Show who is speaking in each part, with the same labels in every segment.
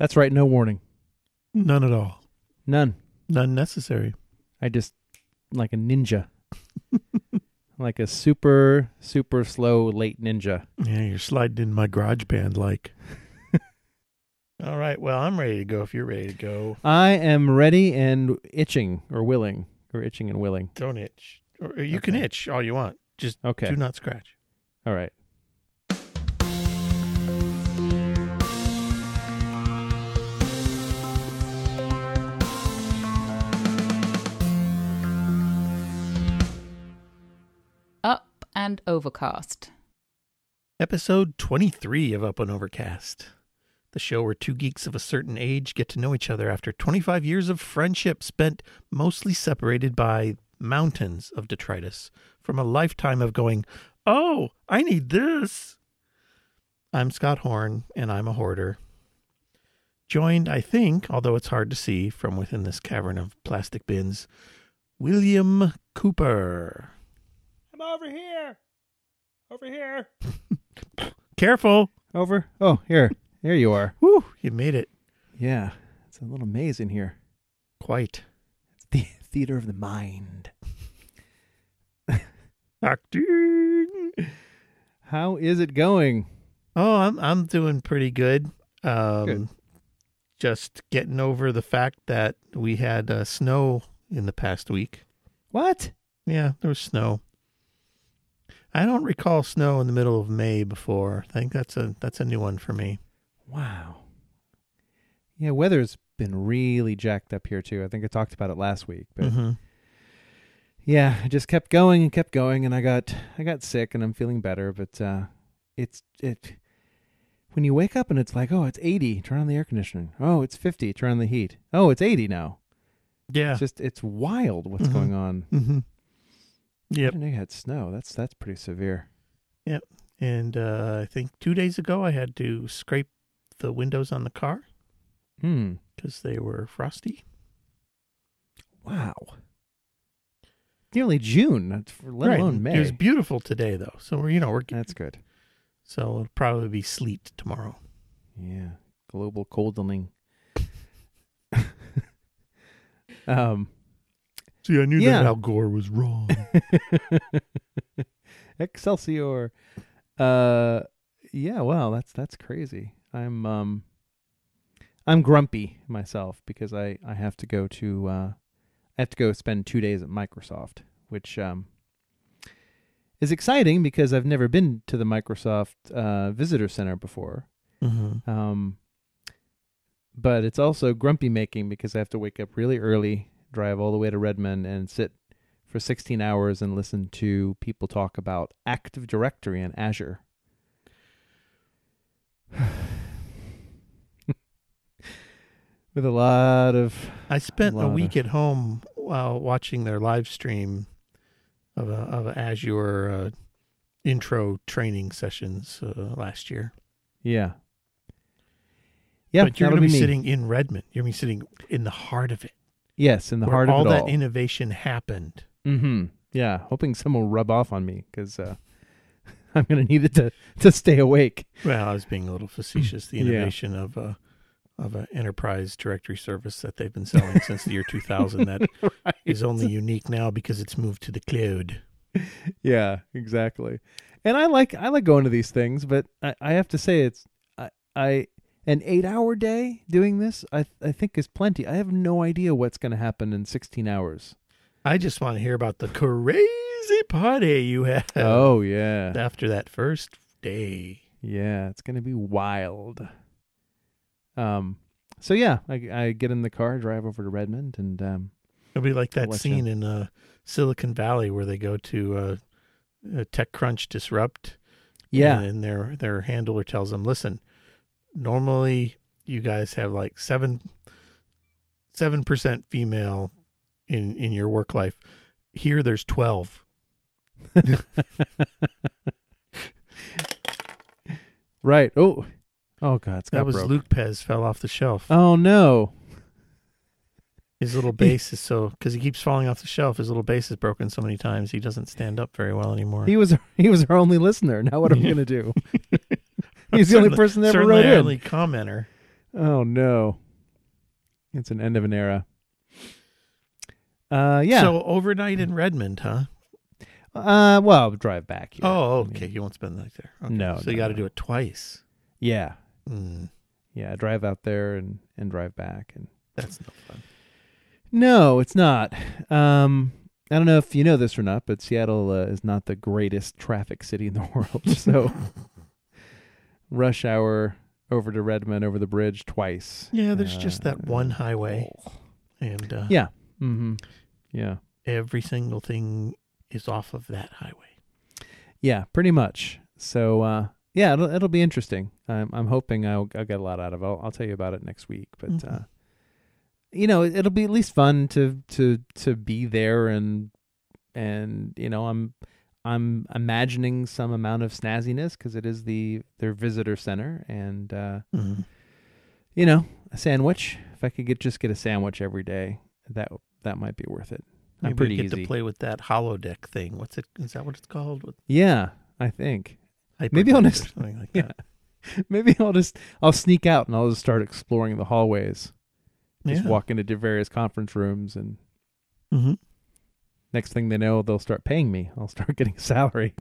Speaker 1: That's right. No warning.
Speaker 2: None at all.
Speaker 1: None.
Speaker 2: None necessary.
Speaker 1: I just like a ninja. like a super, super slow late ninja.
Speaker 2: Yeah, you're sliding in my garage band like. all right. Well, I'm ready to go if you're ready to go.
Speaker 1: I am ready and itching or willing or itching and willing.
Speaker 2: Don't itch. Or you can itch all you want. Just
Speaker 1: Okay.
Speaker 2: do not scratch.
Speaker 1: All right.
Speaker 3: And overcast.
Speaker 2: Episode 23 of Up and Overcast. The show where two geeks of a certain age get to know each other after 25 years of friendship spent mostly separated by mountains of detritus from a lifetime of going, Oh, I need this. I'm Scott Horn, and I'm a hoarder. Joined, I think, although it's hard to see from within this cavern of plastic bins, William Cooper.
Speaker 1: I'm over here. Over here.
Speaker 2: Careful.
Speaker 1: Over. Oh, here. Here you are.
Speaker 2: Whew, you made it.
Speaker 1: Yeah. It's a little maze in here.
Speaker 2: Quite.
Speaker 1: It's the theater of the mind.
Speaker 2: Acting.
Speaker 1: How is it going?
Speaker 2: Oh, I'm I'm doing pretty good. Um,
Speaker 1: Good.
Speaker 2: Just getting over the fact that we had uh, snow in the past week.
Speaker 1: What?
Speaker 2: Yeah, there was snow. I don't recall snow in the middle of May before. I think that's a that's a new one for me.
Speaker 1: Wow. Yeah, weather's been really jacked up here too. I think I talked about it last week, but
Speaker 2: Mhm.
Speaker 1: yeah, I just kept going and kept going, and I got I got sick, and I'm feeling better. But uh, it's it when you wake up and it's like, oh, it's 80, turn on the air conditioning. Oh, it's 50, turn on the heat. Oh, it's 80 now.
Speaker 2: Yeah.
Speaker 1: It's just it's wild what's
Speaker 2: Mhm.
Speaker 1: going on.
Speaker 2: mm-hmm.
Speaker 1: I
Speaker 2: Yep.
Speaker 1: didn't you had snow. That's that's pretty severe. Yep.
Speaker 2: And uh, I think two days ago I had to scrape the windows on the car
Speaker 1: Hmm.
Speaker 2: because they were frosty.
Speaker 1: Wow. Nearly June, let alone May.
Speaker 2: It was beautiful today though, so we're you know we're
Speaker 1: That's good.
Speaker 2: so it'll probably be sleet tomorrow.
Speaker 1: Yeah, global coldening. um,
Speaker 2: See, I knew
Speaker 1: Yeah.
Speaker 2: that Al Gore was wrong.
Speaker 1: Excelsior. Uh, yeah. Well, that's that's crazy. I'm um, I'm grumpy myself because I I have to go to uh, I have to go spend two days at Microsoft, which um is exciting because I've never been to the Microsoft uh, Visitor Center before.
Speaker 2: mm-hmm.
Speaker 1: Um, but it's also grumpy making because I have to wake up really early, drive all the way to Redmond, and sit for 16 hours and listen to people talk about Active Directory and Azure. With a lot of
Speaker 2: I spent a
Speaker 1: lot
Speaker 2: week
Speaker 1: of-
Speaker 2: at home while watching their live stream of a of a Azure uh, intro training sessions uh, last year.
Speaker 1: yeah, yeah.
Speaker 2: but you're going to be
Speaker 1: me.
Speaker 2: sitting in Redmond. You're going to be sitting in the heart of it,
Speaker 1: yes in the heart
Speaker 2: all
Speaker 1: of it
Speaker 2: that
Speaker 1: all.
Speaker 2: innovation happened.
Speaker 1: Mm-hmm. Yeah, hoping someone will rub off on me because uh, I'm going to need it to to stay awake.
Speaker 2: Well, I was being a little facetious. The
Speaker 1: Yeah.
Speaker 2: innovation of a of an enterprise directory service that they've been selling since the year 2000 that is only unique now because it's moved to the cloud.
Speaker 1: Yeah, exactly. And I like I like going to these things, but I, I have to say it's I, I an eight hour day doing this I I think is plenty. I have no idea what's going to happen in sixteen hours.
Speaker 2: I just want to hear about the crazy party you had
Speaker 1: Oh yeah,
Speaker 2: after that first day.
Speaker 1: yeah. It's going to be wild. Um. So yeah, I I get in the car, drive over to Redmond, and um.
Speaker 2: It'll be like that scene in uh, Silicon Valley where they go to uh, uh, TechCrunch Disrupt.
Speaker 1: Yeah.
Speaker 2: And their their handler tells them, "Listen, normally you guys have like seven seven percent female in in your work life. Here, there's twelve.
Speaker 1: Right. Oh. Oh God,
Speaker 2: That was
Speaker 1: broke.
Speaker 2: Luke Pez fell off the shelf.
Speaker 1: Oh no.
Speaker 2: His little bass is so because he keeps falling off the shelf. His little bass is broken so many times he doesn't stand up very well anymore.
Speaker 1: He was he was our only listener. Now what am I going to do? He's the only person that ever wrote in.
Speaker 2: only commenter.
Speaker 1: Oh no. It's an end of an era. Uh yeah.
Speaker 2: So overnight in Redmond, huh?
Speaker 1: uh well, I'll drive back. yeah.
Speaker 2: Oh,
Speaker 1: I mean,
Speaker 2: okay. You won't spend the night there. Okay.
Speaker 1: No,
Speaker 2: So you got to
Speaker 1: no.
Speaker 2: do it twice.
Speaker 1: Yeah.
Speaker 2: Mm,
Speaker 1: Yeah, drive out there and and drive back and
Speaker 2: that's no fun.
Speaker 1: No, it's not. Um I don't know if you know this or not, but Seattle uh, is not the greatest traffic city in the world. So rush hour over to Redmond over the bridge twice.
Speaker 2: Yeah, there's just that
Speaker 1: Uh,
Speaker 2: one highway, and uh,
Speaker 1: Yeah. Mhm. Yeah.
Speaker 2: every single thing is off of that highway.
Speaker 1: Yeah, pretty much. So uh yeah, it'll it'll be interesting. I'm I'm hoping I'll I'll get a lot out of it. I'll, I'll tell you about it next week, but
Speaker 2: Mhm.
Speaker 1: uh you know, it'll be at least fun to to to be there and and you know, I'm I'm imagining some amount of snazziness cuz it is the their visitor center and uh
Speaker 2: Mhm.
Speaker 1: you know, a sandwich. If I could get just get a sandwich every day, that that might be worth it.
Speaker 2: Maybe
Speaker 1: I'm pretty
Speaker 2: get
Speaker 1: easy.
Speaker 2: to play with that holodeck thing. What's it? Is that what it's called? With
Speaker 1: Yeah, I think. Maybe I'll just-
Speaker 2: something like
Speaker 1: Yeah.
Speaker 2: that.
Speaker 1: Maybe I'll just I'll sneak out and I'll just start exploring the hallways. Just
Speaker 2: Yeah.
Speaker 1: walk into various conference rooms and
Speaker 2: Mhm.
Speaker 1: Next thing they know they'll start paying me. I'll start getting a salary.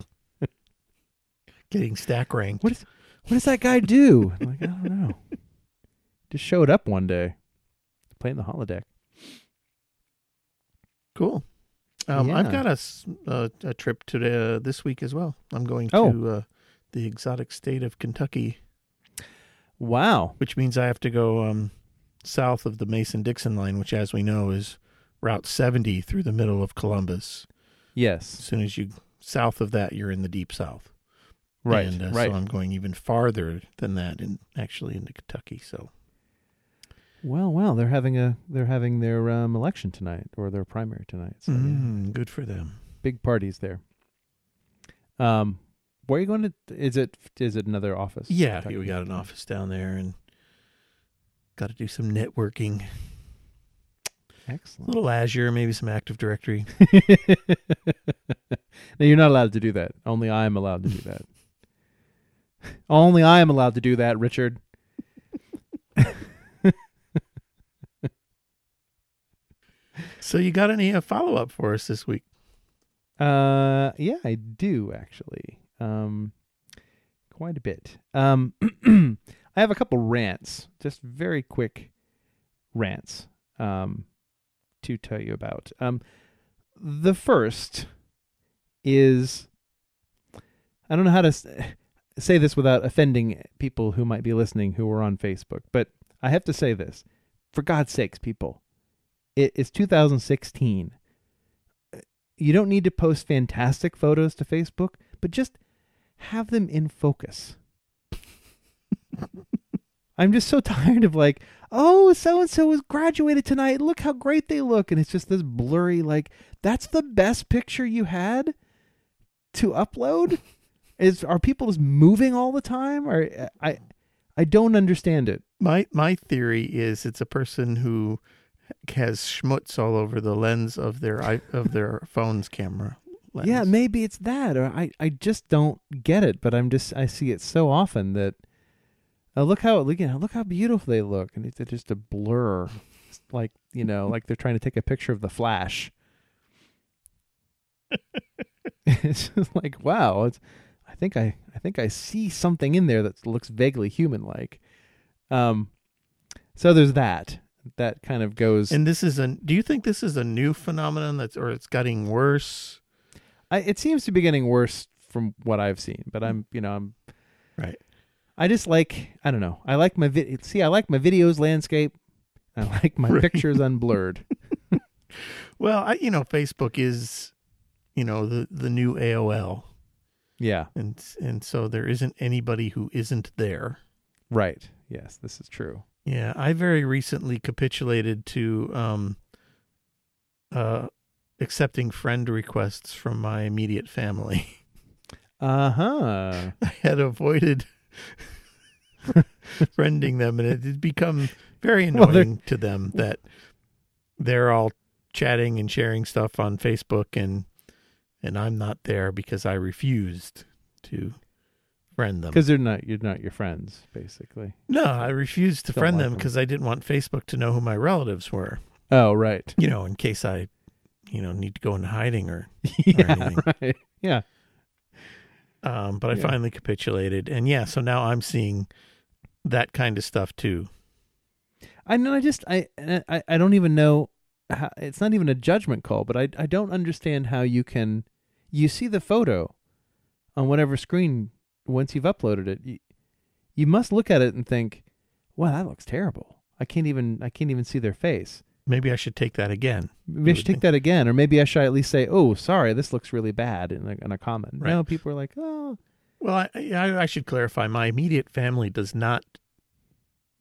Speaker 2: Getting stack ranked.
Speaker 1: What is what does that guy do? I'm like, I don't know. Just showed up one day. Playing the holodeck.
Speaker 2: Cool. Um,
Speaker 1: Yeah.
Speaker 2: I've got a a trip to the, this week as well. I'm going to
Speaker 1: Oh.
Speaker 2: uh, the exotic state of Kentucky,
Speaker 1: Wow.
Speaker 2: which means I have to go um, south of the Mason Dixon line, which, as we know, is Route 70 through the middle of Columbus.
Speaker 1: Yes.
Speaker 2: As soon as you south of that, you're in the deep south.
Speaker 1: Right.
Speaker 2: And, uh,
Speaker 1: right.
Speaker 2: So I'm going even farther than that, and actually into Kentucky. So
Speaker 1: well, well, they're having a they're having their um, election tonight or their primary tonight. So yeah,
Speaker 2: Mm, good for them.
Speaker 1: big parties there. Um, where are you going to? Is it is it another office?
Speaker 2: Yeah, we got an office down there, and got to do some networking. A little Azure, maybe some Active Directory.
Speaker 1: no, you're not allowed to do that. Only I am allowed to do that. Only I am allowed to do that, Richard.
Speaker 2: So you got any uh, follow up for us this week?
Speaker 1: Uh, yeah, I do actually. Um, quite a bit. Um, I have a couple rants, just very quick rants. Um, to tell you about. Um, the first is I don't know how to say this without offending people who might be listening who are on Facebook, but I have to say this. For God's sakes, people, it is 2016 you don't need to post fantastic photos to Facebook, but just have them in focus. I'm just so tired of like, oh, so and so was graduated tonight. Look how great they look, and it's just this blurry like that's the best picture you had to upload. Is are people just moving all the time? Or uh, I, I don't understand it.
Speaker 2: My my theory is it's a person who has schmutz all over the lens of their of their phone's camera. Lens.
Speaker 1: Yeah, maybe it's that, or I, I just don't get it. But I'm just I see it so often that uh, look how look, you know, look how beautiful they look, and it's just a blur, It's like you know, like they're trying to take a picture of the Flash. it's just like wow, it's. I think I I think I see something in there that looks vaguely human like. Um, so there's that. That kind of goes.
Speaker 2: And this is a. Do you think this is a new phenomenon that's or it's getting worse?
Speaker 1: I, it seems to be getting worse from what I've seen, but I'm you know I'm
Speaker 2: Right.
Speaker 1: I just like I don't know. I like my vid- see I like my videos landscape. I like my
Speaker 2: Right.
Speaker 1: pictures unblurred.
Speaker 2: Well, I you know Facebook is, you know the the new AOL,
Speaker 1: Yeah,
Speaker 2: and and so there isn't anybody who isn't there.
Speaker 1: right. Yes, this is true.
Speaker 2: Yeah, I very recently capitulated to um uh accepting friend requests from my immediate family.
Speaker 1: Uh-huh.
Speaker 2: I had avoided friending them and it had become very
Speaker 1: Well,
Speaker 2: annoying to them that they're all chatting and sharing stuff on Facebook and and I'm not there because I refused to friend them.
Speaker 1: because they're not you're not your friends basically.
Speaker 2: No, I refused to
Speaker 1: Don't
Speaker 2: friend
Speaker 1: like
Speaker 2: them because I didn't want Facebook to know who my relatives were.
Speaker 1: Oh right.
Speaker 2: You know, in case I, you know, need to go into hiding or.
Speaker 1: yeah.
Speaker 2: anything.
Speaker 1: Right. Yeah.
Speaker 2: Um, but I
Speaker 1: Yeah.
Speaker 2: finally capitulated, and yeah, so now I'm seeing that kind of stuff too.
Speaker 1: I know. I just I I I don't even know. How, it's not even a judgment call, but I I don't understand how you can. You see the photo on whatever screen once you've uploaded it. You, you must look at it and think, "Wow, that looks terrible." I can't even I can't even see their face.
Speaker 2: Maybe I should take that again.
Speaker 1: Maybe I should take that again, or maybe I should at least say, "Oh, sorry, this looks really bad" in a, in a comment.
Speaker 2: Right.
Speaker 1: No, people are like, "Oh,
Speaker 2: Well, I, I, I should clarify. My immediate family does not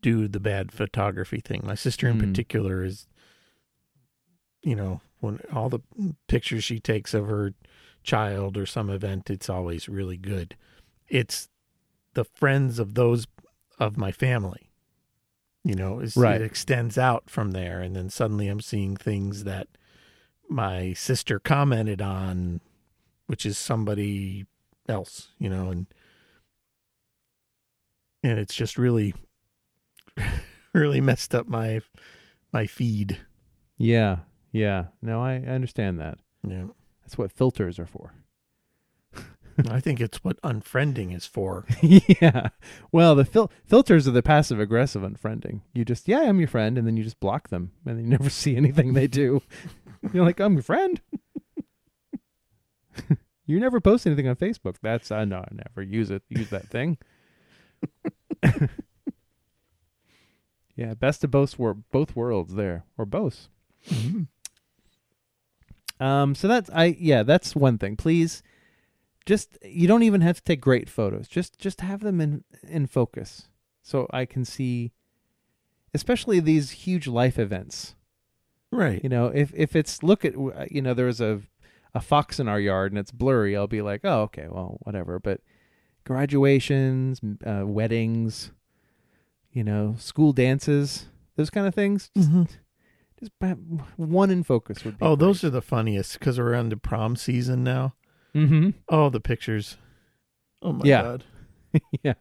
Speaker 2: do the bad photography thing. My sister, in
Speaker 1: Hmm.
Speaker 2: particular, is, you know, when all the pictures she takes of her child or some event, it's always really good. It's the friends of those of my family. You know,
Speaker 1: Right.
Speaker 2: it extends out from there, and then suddenly I'm seeing things that my sister commented on, which is somebody else, you know, and and it's just really really messed up my my feed.
Speaker 1: yeah, yeah." No, I, I understand that.
Speaker 2: Yeah.
Speaker 1: That's what filters are for.
Speaker 2: I think it's what unfriending is for.
Speaker 1: yeah. Well, the fil- filters are the passive aggressive unfriending. You just, yeah, I'm your friend, and then you just block them, and then you never see anything they do. You're like, I'm your friend. you never post anything on Facebook. That's I know I never use it. Use that thing. yeah, best of both wor- both worlds there, or both. Um, so that's I yeah, that's one thing. Please, just you don't even have to take great photos. Just just have them in in focus, so I can see, especially these huge life events.
Speaker 2: Right.
Speaker 1: You know, if if it's look at you know there's a a fox in our yard and it's blurry, I'll be like, oh okay, well whatever. But graduations, uh, weddings, you know, school dances, those kind of things, just, just one in focus would be.
Speaker 2: Oh, those are the funniest because we're the prom season now.
Speaker 1: Mm-hmm.
Speaker 2: Oh, the pictures. Oh my
Speaker 1: Yeah.
Speaker 2: god.
Speaker 1: yeah.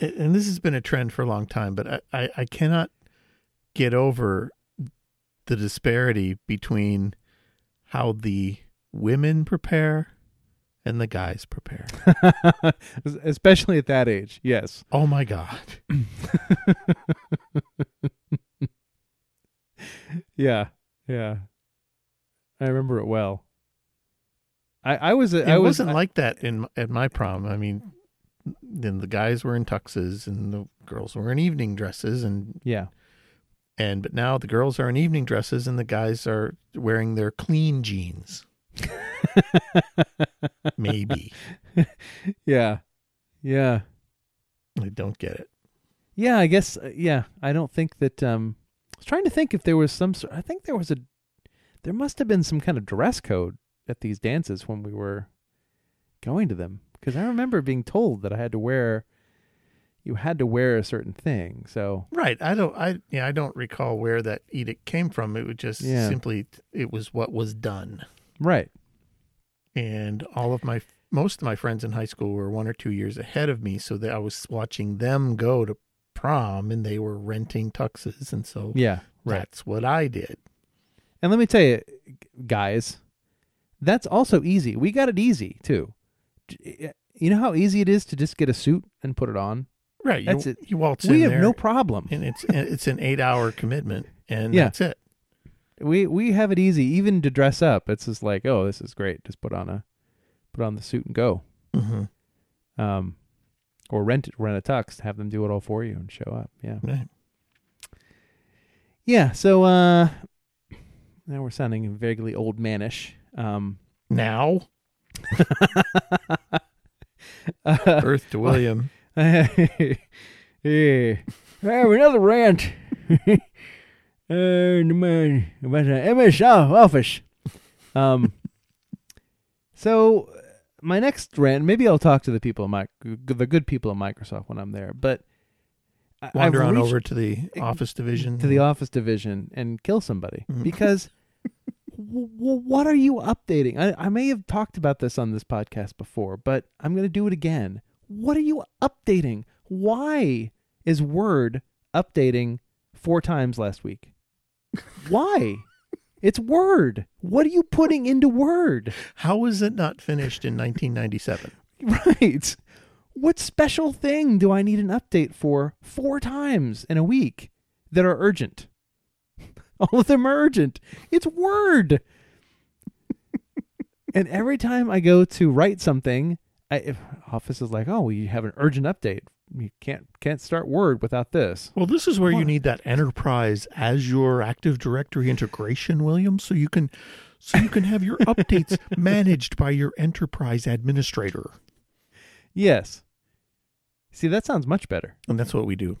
Speaker 2: And this has been a trend for a long time, but I, I, I cannot get over the disparity between how the women prepare and the guys prepare.
Speaker 1: Especially at that age. Yes.
Speaker 2: Oh my god.
Speaker 1: Yeah. Yeah. I remember it well. I I was
Speaker 2: It
Speaker 1: I was
Speaker 2: wasn't like that in at my prom. I mean, then the guys were in tuxes and the girls were in evening dresses and
Speaker 1: yeah.
Speaker 2: and but now the girls are in evening dresses and the guys are wearing their clean jeans. Maybe.
Speaker 1: Yeah. Yeah.
Speaker 2: I don't get it.
Speaker 1: Yeah, I guess uh, yeah, I don't think that um I was trying to think if there was some I think there was a there must have been some kind of dress code at these dances when we were going to them because I remember being told that I had to wear you had to wear a certain thing. So,
Speaker 2: Right. I don't I yeah, I don't recall where that edict came from. It was just
Speaker 1: Yeah.
Speaker 2: simply it was what was done.
Speaker 1: right.
Speaker 2: And all of my most of my friends in high school were one or two years ahead of me, so that I was watching them go to prom and they were renting tuxes and so
Speaker 1: Yeah, right.
Speaker 2: that's what I did.
Speaker 1: And let me tell you, guys, that's also easy. We got it easy too. You know how easy it is to just get a suit and put it on.
Speaker 2: Right.
Speaker 1: That's
Speaker 2: you,
Speaker 1: it.
Speaker 2: You waltz
Speaker 1: we
Speaker 2: in
Speaker 1: have
Speaker 2: there
Speaker 1: no problem.
Speaker 2: and it's it's an eight hour commitment and
Speaker 1: Yeah.
Speaker 2: that's it.
Speaker 1: We we have it easy, even to dress up. It's just like, oh, this is great. Just put on a put on the suit and go.
Speaker 2: Mm-hmm.
Speaker 1: Um, or rent it, rent a tux, have them do it all for you and show up. Yeah,
Speaker 2: Right.
Speaker 1: yeah. So uh, now we're sounding vaguely old manish. Um,
Speaker 2: Now, Earth to William.
Speaker 1: hey, I have another rant. uh, my- about the office. Um, so my next rant, maybe I'll talk to the people, of my, the good people of Microsoft when I'm there. But I- I've
Speaker 2: Wander on over to the office division.
Speaker 1: to the office division and kill somebody
Speaker 2: Mhm.
Speaker 1: because what are you updating? I, I may have talked about this on this podcast before, but I'm going to do it again. What are you updating? Why is Word updating four times last week? Why? it's Word. What are you putting into Word?
Speaker 2: How was it not finished in 1997?
Speaker 1: Right. What special thing do I need an update for four times in a week that are urgent? All of them are urgent. It's Word. and every time I go to write something, I, if Office is like, "Oh, you have an urgent update. You can't can't start Word without this."
Speaker 2: Well, this is where you need that enterprise Azure Active Directory integration, William, so you can so you can have your updates managed by your enterprise administrator.
Speaker 1: Yes. See, that sounds much better.
Speaker 2: And that's what we do.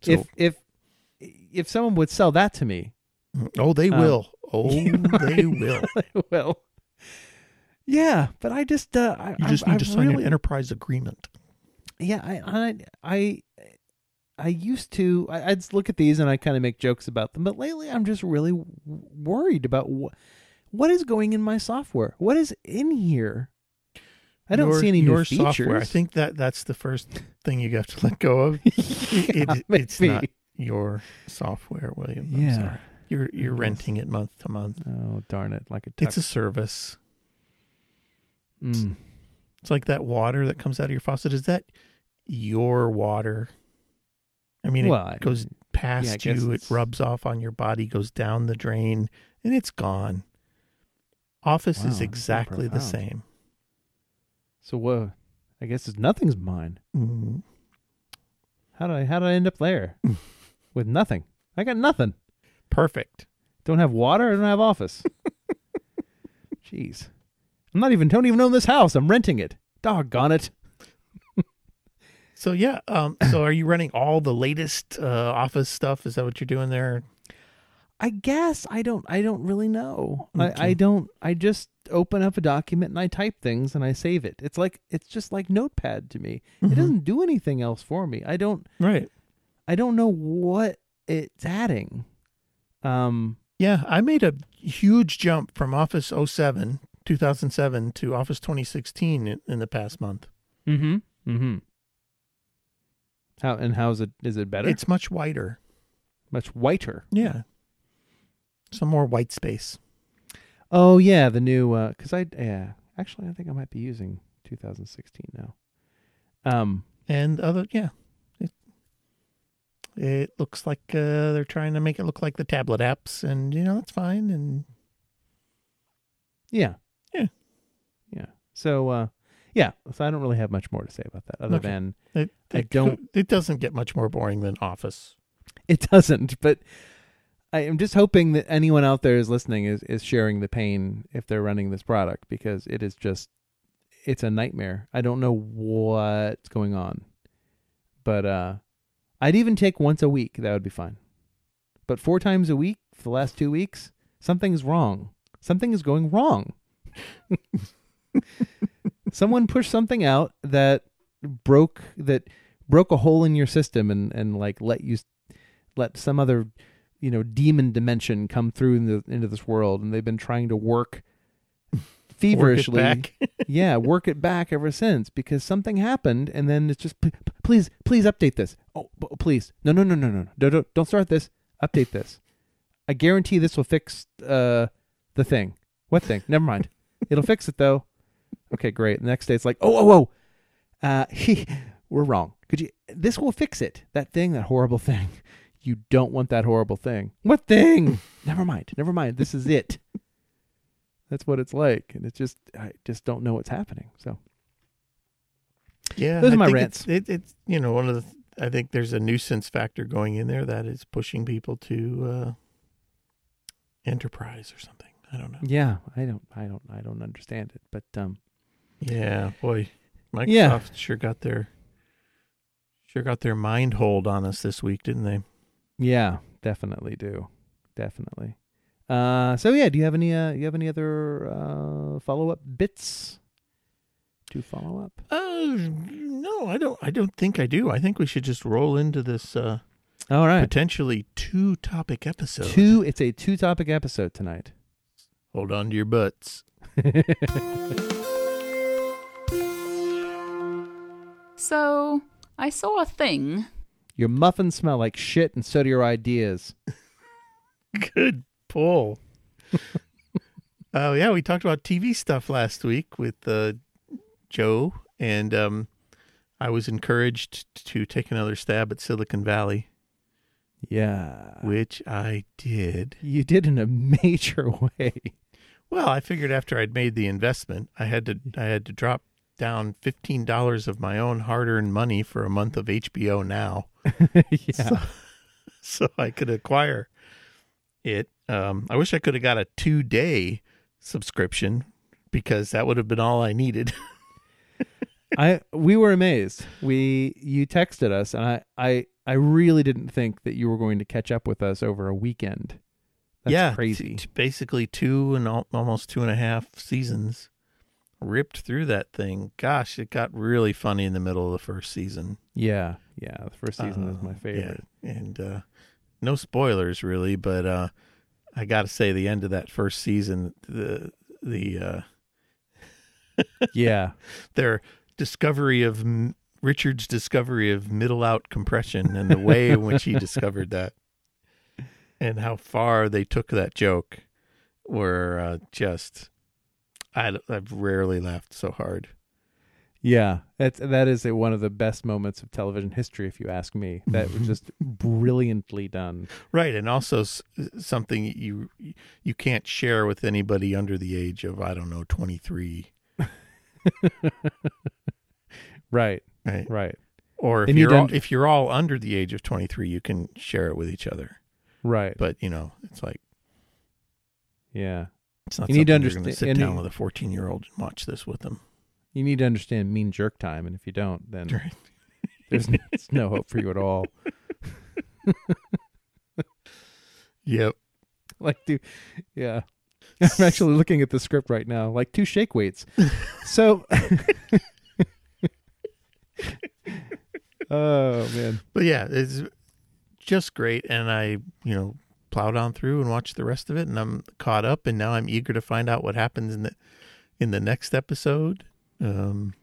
Speaker 2: So,
Speaker 1: if if if someone would sell that to me,
Speaker 2: oh, they
Speaker 1: um,
Speaker 2: will. Oh, they will.
Speaker 1: well, yeah, but I just uh, I,
Speaker 2: You just
Speaker 1: I,
Speaker 2: need
Speaker 1: I
Speaker 2: to sign
Speaker 1: really,
Speaker 2: an enterprise agreement.
Speaker 1: Yeah, I I I I used to I, I'd look at these and I kind of make jokes about them, but lately I'm just really worried about what what is going in my software. What is in here? I don't
Speaker 2: your,
Speaker 1: see any
Speaker 2: your
Speaker 1: new features.
Speaker 2: software. I think that that's the first thing you have to let go of.
Speaker 1: Yeah,
Speaker 2: it, it's not your software, William. I'm
Speaker 1: Yeah.
Speaker 2: sorry. You're you're renting it month to month.
Speaker 1: Oh darn it! Like a
Speaker 2: It's a service.
Speaker 1: Mm.
Speaker 2: It's like that water that comes out of your faucet. Is that your water? I mean,
Speaker 1: Well,
Speaker 2: it goes past
Speaker 1: guess
Speaker 2: you, it rubs off on your body, goes down the drain, and it's gone. Office
Speaker 1: Wow,
Speaker 2: is exactly the same.
Speaker 1: So what? I guess it's nothing's mine.
Speaker 2: Mm.
Speaker 1: How did I how did I end up there with nothing? I got nothing.
Speaker 2: Perfect.
Speaker 1: Don't have water. I don't have office. Jeez, I'm not even don't even own this house. I'm renting it. Doggone it.
Speaker 2: So yeah, um, so are you running all the latest uh, Office stuff? Is that what you're doing there?
Speaker 1: I guess I don't. I don't really know.
Speaker 2: Okay.
Speaker 1: I, I don't. I just open up a document and I type things and I save it. It's like it's just like Notepad to me.
Speaker 2: Mhm.
Speaker 1: It doesn't do anything else for me. I don't.
Speaker 2: Right.
Speaker 1: I don't know what it's adding. Um.
Speaker 2: Yeah, I made a huge jump from Office 07, 2007 to Office 2016 in, in the past month.
Speaker 1: Mm-hmm. Mm-hmm. How and how is it? Is it better?
Speaker 2: It's much wider.
Speaker 1: much whiter.
Speaker 2: Yeah. Some more white space.
Speaker 1: Oh yeah, the new because I yeah actually I think I might be using 2016 now. Um.
Speaker 2: And other, yeah. It, it looks like uh, they're trying to make it look like the tablet apps, and, you know, that's fine. And
Speaker 1: Yeah.
Speaker 2: Yeah.
Speaker 1: Yeah. So uh, yeah. So I don't really have much more to say about that other
Speaker 2: Okay.
Speaker 1: than
Speaker 2: it,
Speaker 1: I don't-
Speaker 2: It doesn't get much more boring than Office.
Speaker 1: it doesn't. But I am just hoping that anyone out there is listening is is sharing the pain if they're running this product because it is just it's a nightmare. I don't know what's going on, but uh, I'd even take once a week. That would be fine. But four times a week for the last two weeks, something's wrong. Something is going wrong. Someone pushed something out that broke that broke a hole in your system and and like let you let some other you know demon dimension come through into, into this world and they've been trying to work feverishly.
Speaker 2: Work
Speaker 1: yeah work it back ever since because something happened and then it's just "P- p- please please update this. Oh please. No no no no no no. Don't, don't start this. Update this. I guarantee this will fix uh the thing. What thing? Never mind. It'll fix it though. Okay great. The next day it's like oh oh oh. Uh we're wrong. Could you this will fix it. That thing that horrible thing. You don't want that horrible thing. What thing? Never mind. Never mind. This is it that's what it's like and it's just i just don't know what's happening so
Speaker 2: Yeah,
Speaker 1: Those are
Speaker 2: I
Speaker 1: my rants.
Speaker 2: It's, it, it's you know one of the. th- I think there's a nuisance factor going in there that is pushing people to uh, enterprise or something. I don't know.
Speaker 1: yeah i don't i don't i don't understand it but um
Speaker 2: Yeah, boy, Microsoft
Speaker 1: Yeah.
Speaker 2: sure got their sure got their mind hold on us this week, didn't they?
Speaker 1: yeah definitely do definitely uh so yeah do you have any uh you have any other uh follow-up bits to follow up
Speaker 2: Uh, no, I don't. I don't think I do. I think we should just roll into this uh,
Speaker 1: all right
Speaker 2: potentially two topic episode.
Speaker 1: two it's a two topic episode tonight
Speaker 2: Hold on to your butts.
Speaker 3: So, I saw a thing.
Speaker 1: Your muffins smell like shit, and so do your ideas.
Speaker 2: Good pull. Oh yeah, we talked about TV stuff last week with uh, Joe, and um, I was encouraged to take another stab at Silicon Valley,
Speaker 1: Yeah.
Speaker 2: which I did.
Speaker 1: You did in a major way.
Speaker 2: Well, I figured after I'd made the investment, I had to I had to drop down fifteen dollars of my own hard-earned money for a month of HBO Now,
Speaker 1: yeah.
Speaker 2: so I could acquire it. Um, I wish I could have got a two-day subscription because that would have been all I needed.
Speaker 1: I we were amazed. We you texted us and I I I really didn't think that you were going to catch up with us over a weekend. That's
Speaker 2: yeah,
Speaker 1: crazy.
Speaker 2: t- basically two and al- almost two and a half seasons ripped through that thing. Gosh, it got really funny in the middle of the first season.
Speaker 1: yeah. Yeah, the first season is
Speaker 2: Uh,
Speaker 1: my favorite.
Speaker 2: yeah, and uh, no spoilers really, but uh, I got to say the end of that first season, the the uh,
Speaker 1: Yeah.
Speaker 2: their discovery of Richard's discovery of middle out compression and the way in which he discovered that, and how far they took that joke, were uh, just. I, I've rarely laughed so hard.
Speaker 1: Yeah. That's that is a, one of the best moments of television history if you ask me. That was just brilliantly done.
Speaker 2: Right, and also s- something you you can't share with anybody under the age of I don't know twenty three,
Speaker 1: Right.
Speaker 2: right?
Speaker 1: Right.
Speaker 2: Or if
Speaker 1: And you
Speaker 2: you're all, if you're all under the age of twenty three, you can share it with each other.
Speaker 1: Right.
Speaker 2: But you know, it's like
Speaker 1: yeah.
Speaker 2: it's not
Speaker 1: You need to
Speaker 2: something you're going to
Speaker 1: understand-
Speaker 2: sit down
Speaker 1: you-
Speaker 2: with a fourteen year old and watch this with them.
Speaker 1: You need to understand mean jerk time and if you don't then
Speaker 2: Right.
Speaker 1: there's no, no hope for you at all.
Speaker 2: Yep.
Speaker 1: like do yeah i'm actually looking at the script right now like two shake weights so oh man
Speaker 2: But yeah, it's just great, and I you know plowed on through and watched the rest of it, and I'm caught up, and now I'm eager to find out what happens in the in the next episode. Um,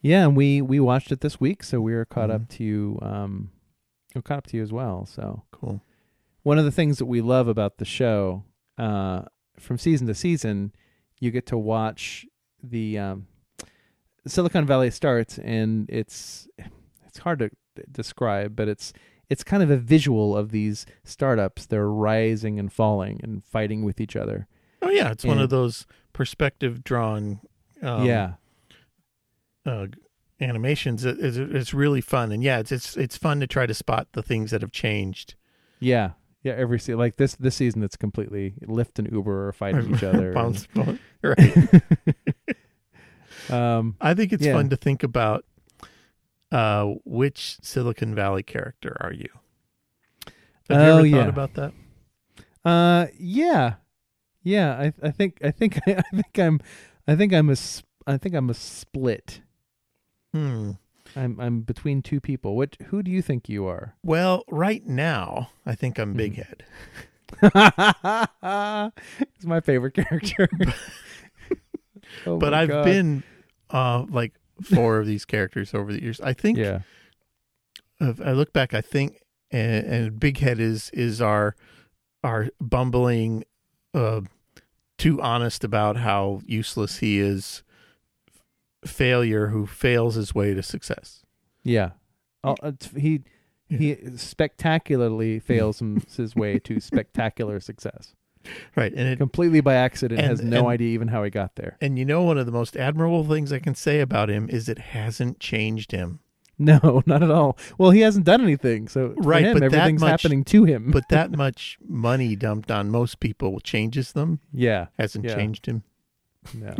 Speaker 1: yeah and we we watched it this week so we were caught
Speaker 2: Mhm.
Speaker 1: up to you um we're caught up to you as well so
Speaker 2: cool.
Speaker 1: one of the things that we love about the show uh from season to season you get to watch the um silicon valley starts and it's it's hard to describe but it's it's kind of a visual of these startups they're rising and falling and fighting with each other
Speaker 2: Oh yeah, it's one of those perspective drawn. Um,
Speaker 1: yeah
Speaker 2: uh, animations it, it's, it's really fun and yeah it's, it's it's fun to try to spot the things that have changed
Speaker 1: yeah yeah every se- like this this season it's completely lyft and uber are fighting each other
Speaker 2: Bounce- bounce- right
Speaker 1: um
Speaker 2: i think it's
Speaker 1: Yeah.
Speaker 2: fun to think about uh which silicon valley character are you have you
Speaker 1: Oh,
Speaker 2: ever
Speaker 1: yeah.
Speaker 2: thought about that
Speaker 1: Uh, yeah, yeah. I I think I think I think I'm I think I'm a I think I'm a split.
Speaker 2: Hmm
Speaker 1: I'm I'm between two people. What? Who do you think you are?
Speaker 2: well right now i think i'm big head
Speaker 1: He's my favorite character. Oh
Speaker 2: but i've
Speaker 1: God.
Speaker 2: been uh like four of these characters over the years i think
Speaker 1: yeah
Speaker 2: if I look back, I think, and, and Big Head is is our our bumbling, uh, too honest about how useless he is, failure who fails his way to success.
Speaker 1: yeah. Oh, uh, it's- he he spectacularly fails his way to spectacular success.
Speaker 2: Right, and it,
Speaker 1: Completely by accident,
Speaker 2: And-
Speaker 1: has no
Speaker 2: and-
Speaker 1: idea even how he got there.
Speaker 2: and you know one of the most admirable things I can say about him is it hasn't changed him.
Speaker 1: No, not at all. Well, he hasn't done anything, so
Speaker 2: Right,
Speaker 1: him,
Speaker 2: but
Speaker 1: everything's
Speaker 2: much-
Speaker 1: happening to him.
Speaker 2: But that much money dumped on most people changes them.
Speaker 1: yeah,
Speaker 2: Hasn't
Speaker 1: Yeah.
Speaker 2: changed him.
Speaker 1: no,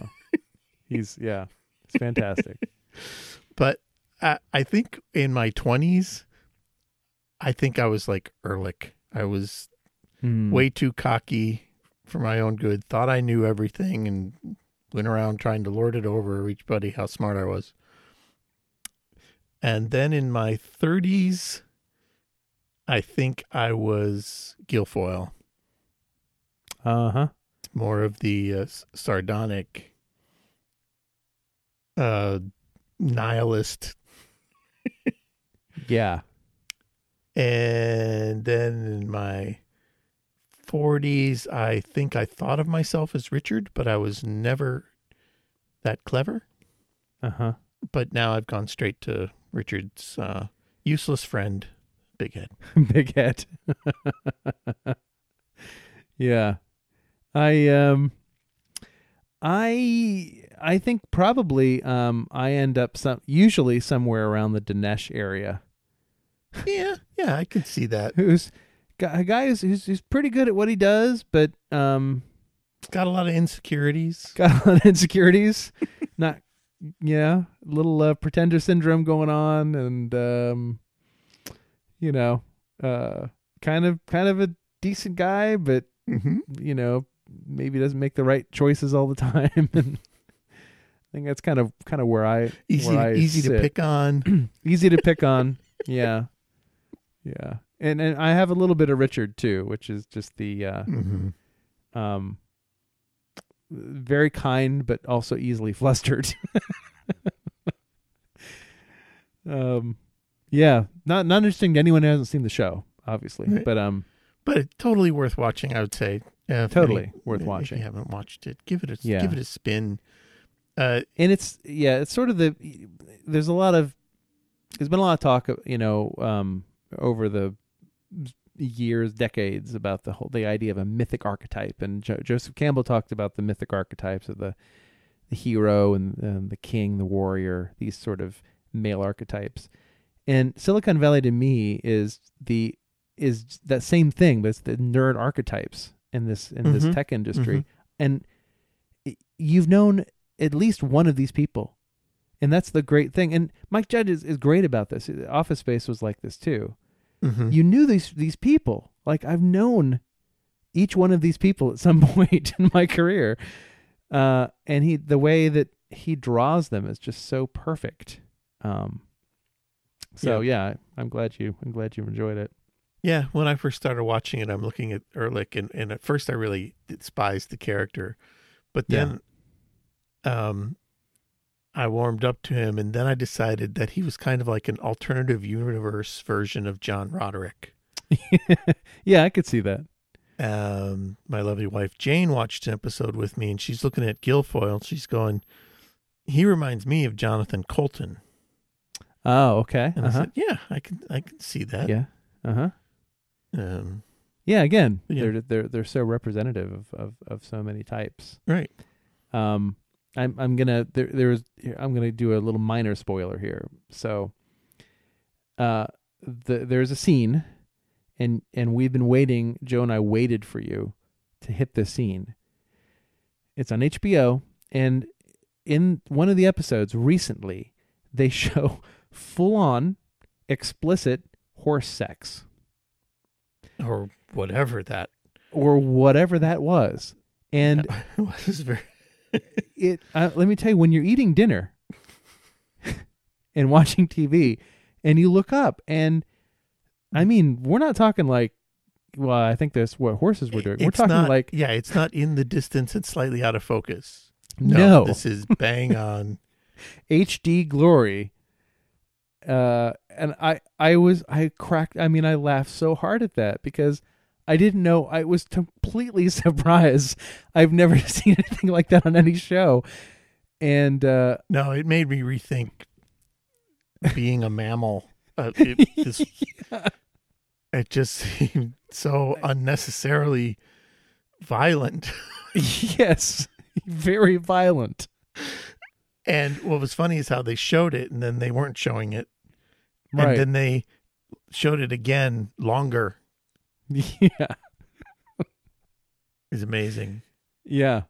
Speaker 1: he's yeah, it's fantastic.
Speaker 2: But I, I think in my twenties, I think I was like Erlich. I was
Speaker 1: Hmm.
Speaker 2: way too cocky for my own good. Thought I knew everything and went around trying to lord it over everybody how smart I was. And then in my 30s, I think I was Gilfoyle.
Speaker 1: Uh huh.
Speaker 2: more of the uh, sardonic, uh, nihilist,
Speaker 1: Yeah.
Speaker 2: and then in my forties, I think I thought of myself as Richard, but I was never that clever.
Speaker 1: Uh huh.
Speaker 2: But now I've gone straight to Richard's uh, useless friend, Big Head.
Speaker 1: Big head. yeah. I um I I think probably um I end up some usually somewhere around the Dinesh area.
Speaker 2: Yeah, yeah, I can see that.
Speaker 1: Who's a guy who's, who's who's pretty good at what he does, but um
Speaker 2: Got a lot of insecurities.
Speaker 1: got a lot of insecurities. Not yeah, little uh, pretender syndrome going on and um you know, uh kind of kind of a decent guy, but
Speaker 2: Mm-hmm.
Speaker 1: you know, maybe doesn't make the right choices all the time. and think that's kind of kind of where I
Speaker 2: Easy,
Speaker 1: where I
Speaker 2: easy to pick on.
Speaker 1: easy to pick on. Yeah, yeah, and and I have a little bit of Richard too, which is just the uh,
Speaker 2: mm-hmm.
Speaker 1: um, very kind but also easily flustered. um, yeah, not not interesting to anyone who hasn't seen the show, obviously,
Speaker 2: Right.
Speaker 1: but um,
Speaker 2: But totally worth watching. I would say. Uh,
Speaker 1: Totally
Speaker 2: any-
Speaker 1: worth
Speaker 2: if
Speaker 1: watching.
Speaker 2: you haven't watched it, give it a
Speaker 1: Yeah.
Speaker 2: give it a spin. Uh,
Speaker 1: and it's yeah it's sort of the there's a lot of there's been a lot of talk you know um over the years decades about the whole the idea of a mythic archetype and jo- joseph campbell talked about the mythic archetypes of the the hero and, and the king the warrior these sort of male archetypes and silicon valley to me is the is that same thing but it's the nerd archetypes in this in
Speaker 2: Mhm.
Speaker 1: this tech industry
Speaker 2: Mhm.
Speaker 1: and you've known at least one of these people. And that's the great thing. And Mike Judge is, is great about this. Office Space was like this too.
Speaker 2: mhm.
Speaker 1: You knew these these people. Like I've known each one of these people at some point in my career. Uh, and he the way that he draws them is just so perfect. Um, so yeah. I'm glad you I'm glad you enjoyed it.
Speaker 2: Yeah, when I first started watching it, I'm looking at Erlich, and, and at first I really despised the character, but then, um, I warmed up to him, and then I decided that he was kind of like an alternative universe version of John Roderick.
Speaker 1: yeah, I could see that.
Speaker 2: Um, my lovely wife Jane watched an episode with me, and she's looking at Gilfoyle, and she's going, "He reminds me of Jonathan Coulton."
Speaker 1: Oh, okay.
Speaker 2: And
Speaker 1: Uh
Speaker 2: I said, "Yeah, I can, I can see that."
Speaker 1: Yeah. Uh huh.
Speaker 2: Um,
Speaker 1: Yeah. Again,
Speaker 2: Yeah.
Speaker 1: they're they're they're so representative of, of, of so many types.
Speaker 2: right.
Speaker 1: Um, I'm I'm gonna there there's I'm gonna do a little minor spoiler here. So, uh, the there's a scene, and and we've been waiting. Joe and I waited for you to hit this scene. It's on HBO, and in one of the episodes recently, they show full on explicit horse sex
Speaker 2: Or whatever that
Speaker 1: or whatever that was, and
Speaker 2: was. Very
Speaker 1: it uh, let me tell you when you're eating dinner and watching TV and you look up and I mean we're not talking like well I think that's what horses were doing we're
Speaker 2: It's
Speaker 1: talking
Speaker 2: not,
Speaker 1: like
Speaker 2: yeah, it's not in the distance. It's slightly out of focus.
Speaker 1: no,
Speaker 2: this is bang on.
Speaker 1: HD glory uh and I I was I cracked I mean I laughed so hard at that because I didn't know. I was completely surprised. I've never seen anything like that on any show. And uh
Speaker 2: No, it made me rethink being a mammal. Uh, it, this, it just seemed so unnecessarily violent.
Speaker 1: yes. Very violent.
Speaker 2: And what was funny is how they showed it, and then they weren't showing it,
Speaker 1: right.
Speaker 2: and then they showed it again longer.
Speaker 1: yeah
Speaker 2: Is amazing.
Speaker 1: yeah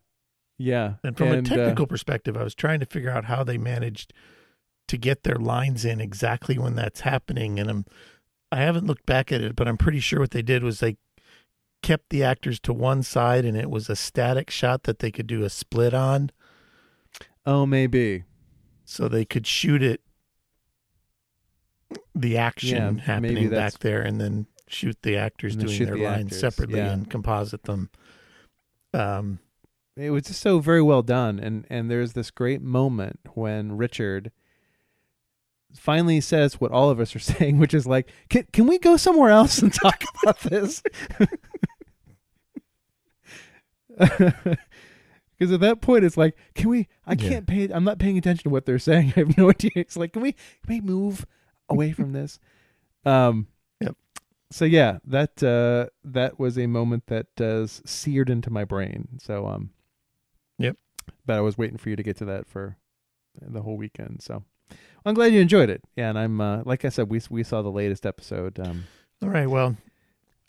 Speaker 1: yeah
Speaker 2: And from
Speaker 1: uh,
Speaker 2: a technical perspective, I was trying to figure out how they managed to get their lines in exactly when that's happening. And I'm, I haven't looked back at it, but I'm pretty sure what they did was they kept the actors to one side, and it was a static shot that they could do a split on,
Speaker 1: oh maybe
Speaker 2: so they could shoot it, the action
Speaker 1: Yeah,
Speaker 2: happening back there, and then shoot the actors doing their
Speaker 1: the
Speaker 2: lines
Speaker 1: actors,
Speaker 2: separately
Speaker 1: yeah.
Speaker 2: and composite them. Um,
Speaker 1: it was just so very well done, and and there's this great moment when Richard finally says what all of us are saying, which is like, can can we go somewhere else and talk about this? Because at that point, it's like, can we? I can't pay. I'm not paying attention to what they're saying. I have no idea. It's like, can we? Can we move away from this? Um. So yeah, that uh, that was a moment that uh, seared into my brain. So um.
Speaker 2: Yep.
Speaker 1: But I was waiting for you to get to that for the whole weekend. So I'm glad you enjoyed it. Yeah, and I'm uh, like I said, we we saw the latest episode. Um,
Speaker 2: All right. Well,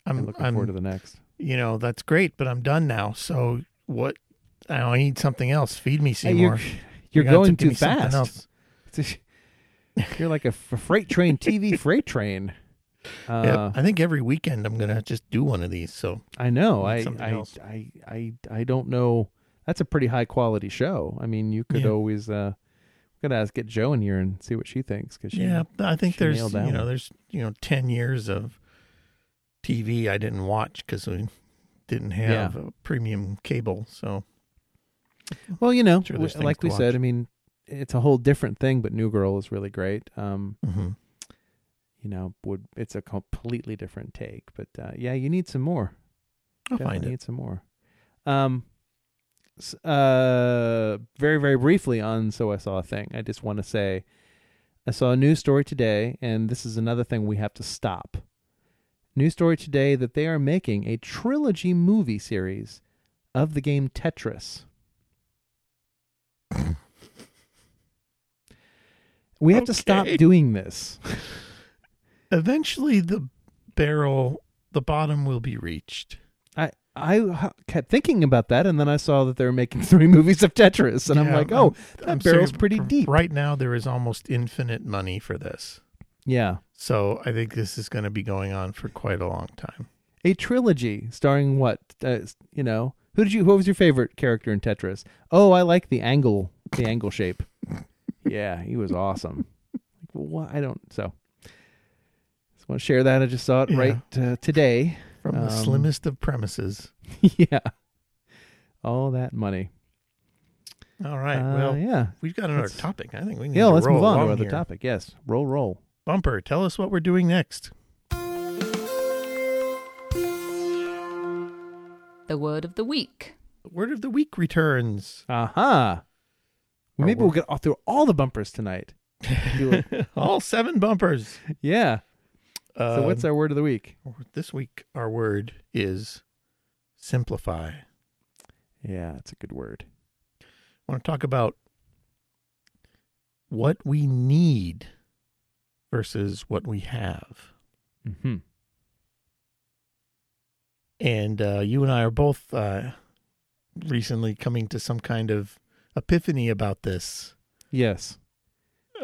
Speaker 1: I'm looking
Speaker 2: I'm
Speaker 1: forward to the next.
Speaker 2: you know that's great, but I'm done now. So what? I need something else. Feed me,
Speaker 1: Hey,
Speaker 2: Seymour.
Speaker 1: you're you're
Speaker 2: You gotta
Speaker 1: going
Speaker 2: give
Speaker 1: too fast. You're like a f- freight train, TV freight train. Uh,
Speaker 2: Yep. I think every weekend I'm gonna just do one of these. So
Speaker 1: I know. I, I. I, I, I don't know. That's a pretty high quality show. I mean, you could
Speaker 2: Yeah.
Speaker 1: always uh, we could ask get Joe in here and see what she thinks because
Speaker 2: yeah, I think there's you know
Speaker 1: one.
Speaker 2: there's you know ten years of TV I didn't watch because we didn't have a premium cable. So
Speaker 1: Well, you know,
Speaker 2: Sure,
Speaker 1: like we said. I mean, it's a whole different thing. But New Girl is really great. Um,
Speaker 2: mhm.
Speaker 1: You know, would it's a completely different take. But uh, yeah, you need some more.
Speaker 2: I'll
Speaker 1: Definitely
Speaker 2: find it.
Speaker 1: need some more. Um, uh, very very briefly on so I saw a thing. I just want to say, I saw a news story today, and this is another thing we have to stop. News story today that they are making a trilogy movie series of the game Tetris. we have to stop doing this.
Speaker 2: Eventually, the barrel, the bottom will be reached.
Speaker 1: I I kept thinking about that, and then I saw that they were making three movies of Tetris, and I'm like, oh, that
Speaker 2: I'm
Speaker 1: barrel's
Speaker 2: serious.
Speaker 1: pretty deep.
Speaker 2: Right now, there is almost infinite money for this.
Speaker 1: Yeah,
Speaker 2: So I think this is going to be going on for quite a long time.
Speaker 1: a trilogy starring what? Uh, you know, who did you? Who was your favorite character in Tetris? Oh, I like the angle, the angle shape. Yeah, he was awesome. Well, what? I don't. So, just want to share that. I just saw it
Speaker 2: Yeah.
Speaker 1: right uh, today.
Speaker 2: From the
Speaker 1: Um,
Speaker 2: slimmest of premises.
Speaker 1: yeah, all that money.
Speaker 2: All right.
Speaker 1: Uh,
Speaker 2: well,
Speaker 1: yeah,
Speaker 2: we've got another
Speaker 1: let's-
Speaker 2: topic. I think we need
Speaker 1: yeah.
Speaker 2: to
Speaker 1: Let's
Speaker 2: roll
Speaker 1: move on to
Speaker 2: along
Speaker 1: our other
Speaker 2: here.
Speaker 1: topic. Yes, roll, roll.
Speaker 2: Bumper, tell us what we're doing next.
Speaker 3: The word of the week.
Speaker 2: The word of the week returns.
Speaker 1: Aha.
Speaker 2: Our
Speaker 1: Maybe we'll get all through all the bumpers tonight.
Speaker 2: All seven bumpers.
Speaker 1: yeah. So what's
Speaker 2: Um,
Speaker 1: our word of the week?
Speaker 2: this week? Our word is simplify.
Speaker 1: Yeah, it's a good word.
Speaker 2: I want to talk about what we need versus what we have.
Speaker 1: Mm-hmm.
Speaker 2: And uh, you and I are both uh, recently coming to some kind of epiphany about this.
Speaker 1: Yes.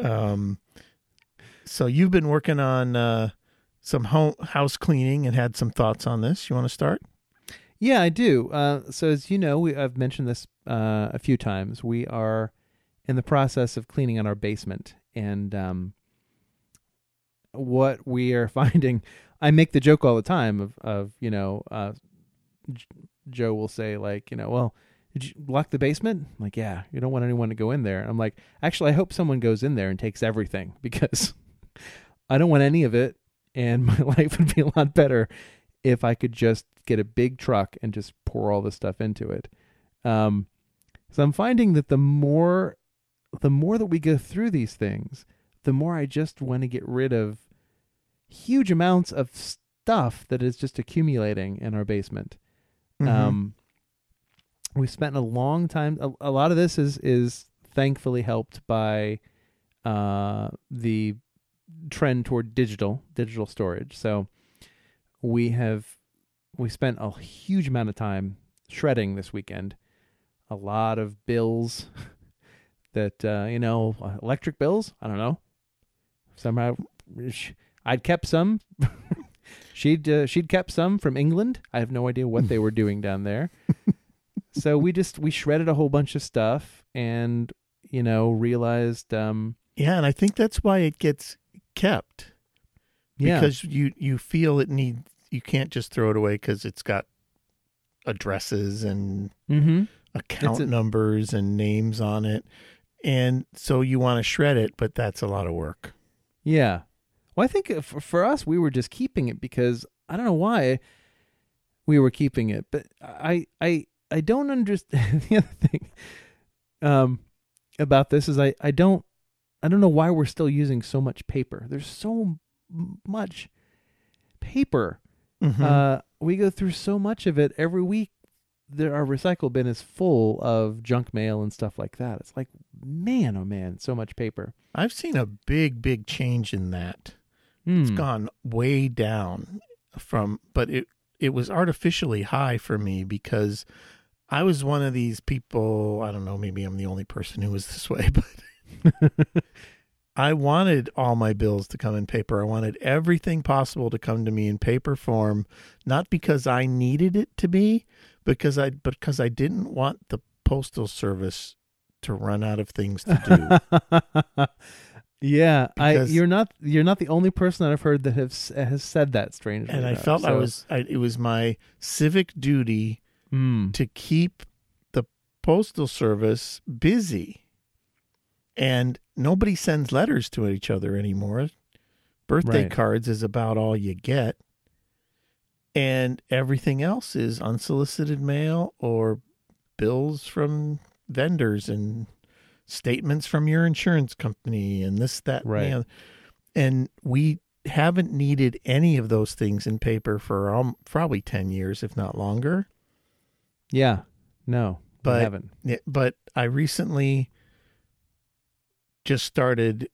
Speaker 2: Um, so you've been working on uh, some home house cleaning and had some thoughts on this. You want to start?
Speaker 1: Yeah, I do. Uh, so as you know, we, I've mentioned this uh, a few times. We are in the process of cleaning out our basement, and um, what we are finding, I make the joke all the time of, of you know, uh, J- Joe will say like, you know, well, did you lock the basement? I'm like, yeah, you don't want anyone to go in there. I'm like, actually, I hope someone goes in there and takes everything because I don't want any of it, and my life would be a lot better if I could just get a big truck and just pour all this stuff into it. Um, so I'm finding that the more, the more that we go through these things, the more I just want to get rid of huge amounts of stuff that is just accumulating in our basement.
Speaker 2: Mm-hmm.
Speaker 1: Um, we spent a long time. A, a lot of this is is thankfully helped by uh, the trend toward digital digital storage. So we have we spent a huge amount of time shredding this weekend. A lot of bills that uh, you know, electric bills. I don't know. Somehow, I'd kept some. she'd uh, she'd kept some from England. I have no idea what they were doing down there. so we just we shredded a whole bunch of stuff and you know realized um
Speaker 2: yeah, and I think that's why it gets kept
Speaker 1: yeah
Speaker 2: because you you feel it need you can't just throw it away because it's got addresses and
Speaker 1: mm-hmm.
Speaker 2: account
Speaker 1: a-
Speaker 2: numbers and names on it. And so you want to shred it, but that's a lot of work.
Speaker 1: Yeah. Well, I think uh, for, for us, we were just keeping it because I don't know why we were keeping it, but I I I don't understand the other thing um about this is I I don't I don't know why we're still using so much paper. There's so m- much paper.
Speaker 2: Mhm.
Speaker 1: Uh, we go through so much of it every week. There, our recycle bin is full of junk mail and stuff like that. It's like, man, oh man, so much paper.
Speaker 2: I've seen a big, big change in that. It's gone way down from, but it it was artificially high for me because I was one of these people. I don't know. Maybe I'm the only person who was this way, but I wanted all my bills to come in paper. I wanted everything possible to come to me in paper form, not because I needed it to be, because I because I didn't want the postal service to run out of things to do.
Speaker 1: yeah, I you're not you're not the only person that I've heard that has has said that strangely.
Speaker 2: and I
Speaker 1: enough.
Speaker 2: felt I was I, it was my civic duty
Speaker 1: mm,
Speaker 2: to keep the postal service busy. And nobody sends letters to each other anymore. Birthday
Speaker 1: Right.
Speaker 2: cards is about all you get. And everything else is unsolicited mail or bills from vendors and statements from your insurance company and this, that, and
Speaker 1: Right.
Speaker 2: other. And we haven't needed any of those things in paper for um, probably 10 years, if not longer.
Speaker 1: yeah, no,
Speaker 2: But-
Speaker 1: haven't.
Speaker 2: But I recently just started,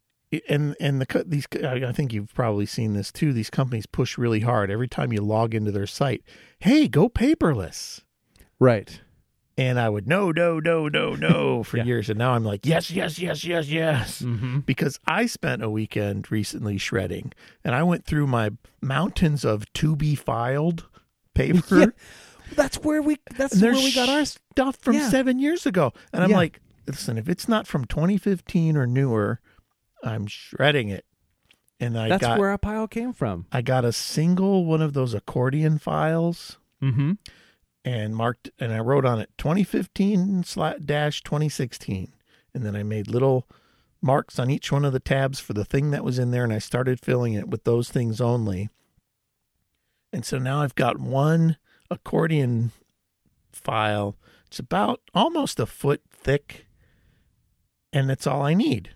Speaker 2: and and the these I think you've probably seen this too. These companies push really hard every time you log into their site. Hey, go paperless.
Speaker 1: Right.
Speaker 2: And I would no, no, no, no, no for
Speaker 1: Yeah.
Speaker 2: years, and now I'm like yes, yes, yes, yes, yes.
Speaker 1: Mm-hmm.
Speaker 2: Because I spent a weekend recently shredding, and I went through my mountains of to be filed paper.
Speaker 1: Yeah. That's where we. That's where we got our.
Speaker 2: stuff from
Speaker 1: Yeah.
Speaker 2: seven years ago. And I'm like, listen, if it's not from 2015 or newer, I'm shredding it. And I
Speaker 1: That's
Speaker 2: got
Speaker 1: where our pile came from.
Speaker 2: I got a single one of those accordion files
Speaker 1: Mm-hmm.
Speaker 2: and marked and I wrote on it 2015 sla- dash 2016. And then I made little marks on each one of the tabs for the thing that was in there and I started filling it with those things only. And so now I've got one accordion file. It's about almost a foot thick and that's all I need.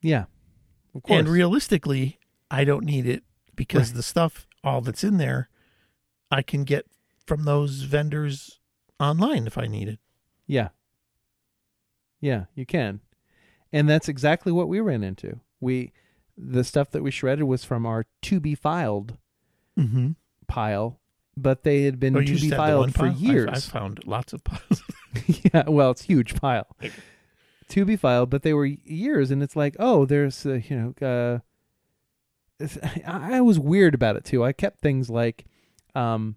Speaker 1: Yeah. Of course.
Speaker 2: And realistically, I don't need it because
Speaker 1: Right.
Speaker 2: the stuff, all that's in there, I can get from those vendors online if I need it.
Speaker 1: Yeah. Yeah, you can. And that's exactly what we ran into. We the stuff that we shredded was from our to be filed
Speaker 2: Mm-hmm.
Speaker 1: pile, but they had been
Speaker 2: Oh,
Speaker 1: to be
Speaker 2: had the one
Speaker 1: filed for
Speaker 2: pile?
Speaker 1: Years.
Speaker 2: I've, found lots of piles.
Speaker 1: yeah, well, it's a huge pile. To be filed, but they were years and it's like, "Oh, there's uh, you know, uh I, I was weird about it too. I kept things like um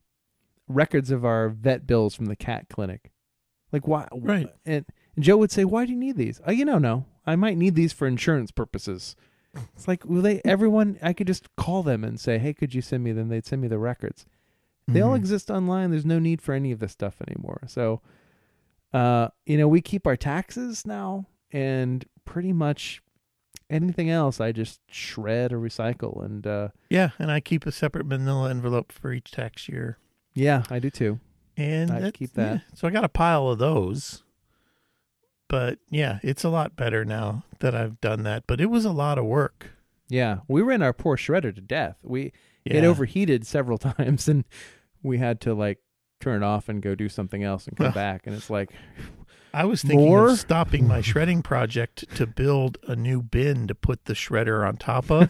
Speaker 1: records of our vet bills from the cat clinic. Like why
Speaker 2: Right.
Speaker 1: and, and Joe would say, "Why do you need these?" Oh, you know, no. I might need these for insurance purposes. It's like, will they? Everyone, I could just call them and say, "Hey, could you send me Then They'd send me the records. They all
Speaker 2: Mhm.
Speaker 1: exist online. There's no need for any of this stuff anymore. So, uh, you know, we keep our taxes now, and pretty much anything else, I just shred or recycle. And uh,
Speaker 2: Yeah, and I keep a separate manila envelope for each tax year.
Speaker 1: yeah, I do too.
Speaker 2: And
Speaker 1: I keep that.
Speaker 2: yeah. So I got a pile of those. But yeah, it's a lot better now that I've done that. But it was a lot of work.
Speaker 1: Yeah, we ran our poor shredder to death. We
Speaker 2: Yeah.
Speaker 1: it overheated several times, and we had to like turn it off and go do something else and come
Speaker 2: Well,
Speaker 1: back. And it's like,
Speaker 2: I was thinking
Speaker 1: More?
Speaker 2: of stopping my shredding project to build a new bin to put the shredder on top of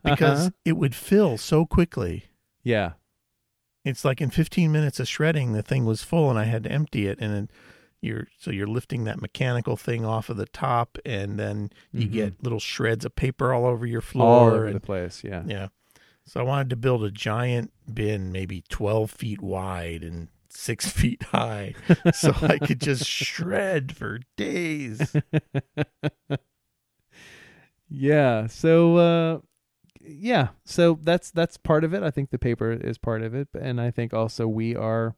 Speaker 2: because it would fill so quickly.
Speaker 1: yeah,
Speaker 2: It's like in 15 minutes of shredding, the thing was full and I had to empty it. And then you're so you're lifting that mechanical thing off of the top, and then you
Speaker 1: Mhm.
Speaker 2: get little shreds of paper all over your
Speaker 1: all
Speaker 2: floor.
Speaker 1: over
Speaker 2: and,
Speaker 1: the place. Yeah,
Speaker 2: yeah. So I wanted to build a giant bin, maybe 12 feet wide and six feet high, so I could just shred for days.
Speaker 1: yeah. So, uh, yeah. So that's that's part of it. I think the paper is part of it, and I think also we are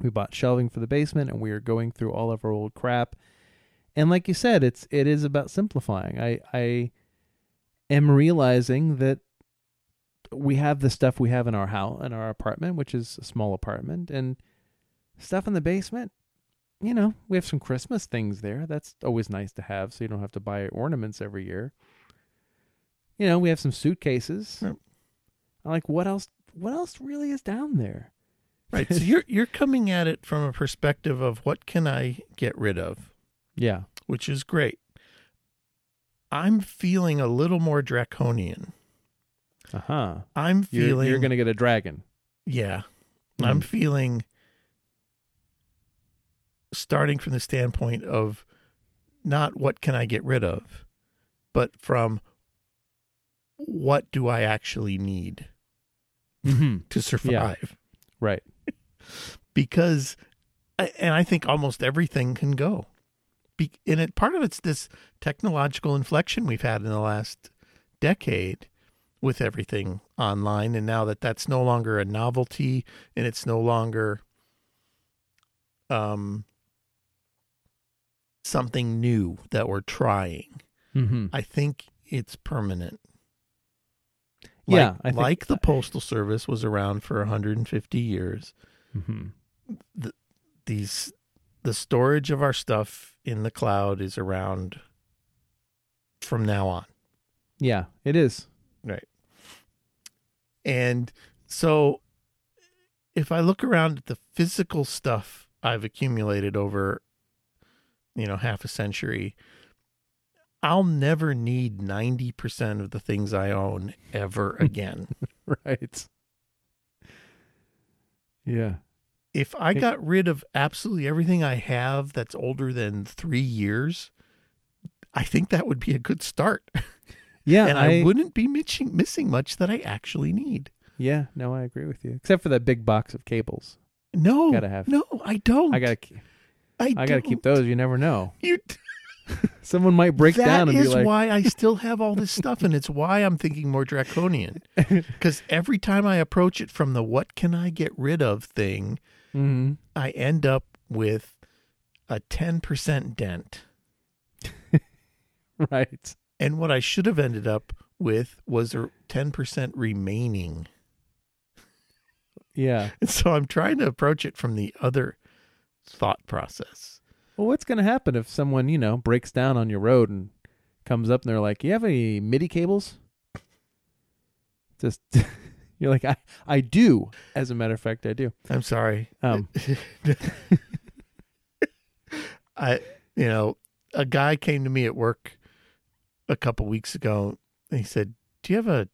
Speaker 1: we bought shelving for the basement and we are going through all of our old crap. And like you said, it's it is about simplifying. I I am realizing that we have the stuff we have in our house in our apartment, which is a small apartment, and stuff in the basement. You know, we have some Christmas things there. That's always nice to have, so you don't have to buy ornaments every year. You know, we have some suitcases. I'm like, what else? What else really is down there?
Speaker 2: Right. so you're you're coming at it from a perspective of what can I get rid of,
Speaker 1: Yeah.
Speaker 2: which is great. I'm feeling a little more draconian.
Speaker 1: Uh huh.
Speaker 2: I'm
Speaker 1: You're,
Speaker 2: feeling
Speaker 1: you're gonna get a dragon.
Speaker 2: Yeah. I'm
Speaker 1: Mm.
Speaker 2: feeling starting from the standpoint of not what can I get rid of, but from what do I actually need
Speaker 1: Mm-hmm.
Speaker 2: to survive?
Speaker 1: Right.
Speaker 2: Because, and I think almost everything can go. Be, and it, part of it's this technological inflection we've had in the last decade with everything online. And now that that's no longer a novelty and it's no longer um, something new that we're trying,
Speaker 1: Mm-hmm.
Speaker 2: I think it's permanent.
Speaker 1: Yeah,
Speaker 2: Like,
Speaker 1: think-
Speaker 2: like the Postal Service was around for 150 years.
Speaker 1: Mm-hmm.
Speaker 2: these the storage of our stuff in the cloud is around from now on.
Speaker 1: Yeah, it is.
Speaker 2: Right. And so if I look around at the physical stuff I've accumulated over you know half a century, I'll never need 90% of the things I own ever again.
Speaker 1: Right. Yeah.
Speaker 2: if I got rid of absolutely everything I have that's older than 3 years, I think that would be a good start.
Speaker 1: Yeah.
Speaker 2: and I, wouldn't be missing, missing much that I actually need.
Speaker 1: Yeah. No, I agree with you. Except for that big box of cables.
Speaker 2: No,
Speaker 1: Gotta have-
Speaker 2: no, I don't.
Speaker 1: I gotta.
Speaker 2: I,
Speaker 1: I gotta keep those. You never know.
Speaker 2: You,
Speaker 1: Someone might break
Speaker 2: that
Speaker 1: down and be
Speaker 2: is
Speaker 1: like,
Speaker 2: why I still have all this stuff, and it's why I'm thinking more draconian. Because every time I approach it from the "what can I get rid of" thing,
Speaker 1: Mhm.
Speaker 2: I end up with a ten percent dent.
Speaker 1: right.
Speaker 2: And what I should have ended up with was a 10% remaining.
Speaker 1: Yeah.
Speaker 2: And so I'm trying to approach it from the other thought process.
Speaker 1: Well, what's gonna happen if someone you know breaks down on your road and comes up and they're like, "You have any MIDI cables?" Just you're like, "I I do." As a matter of fact, I do.
Speaker 2: I'm sorry.
Speaker 1: Um.
Speaker 2: I, you know, a guy came to me at work a couple weeks ago and he said, Do you have a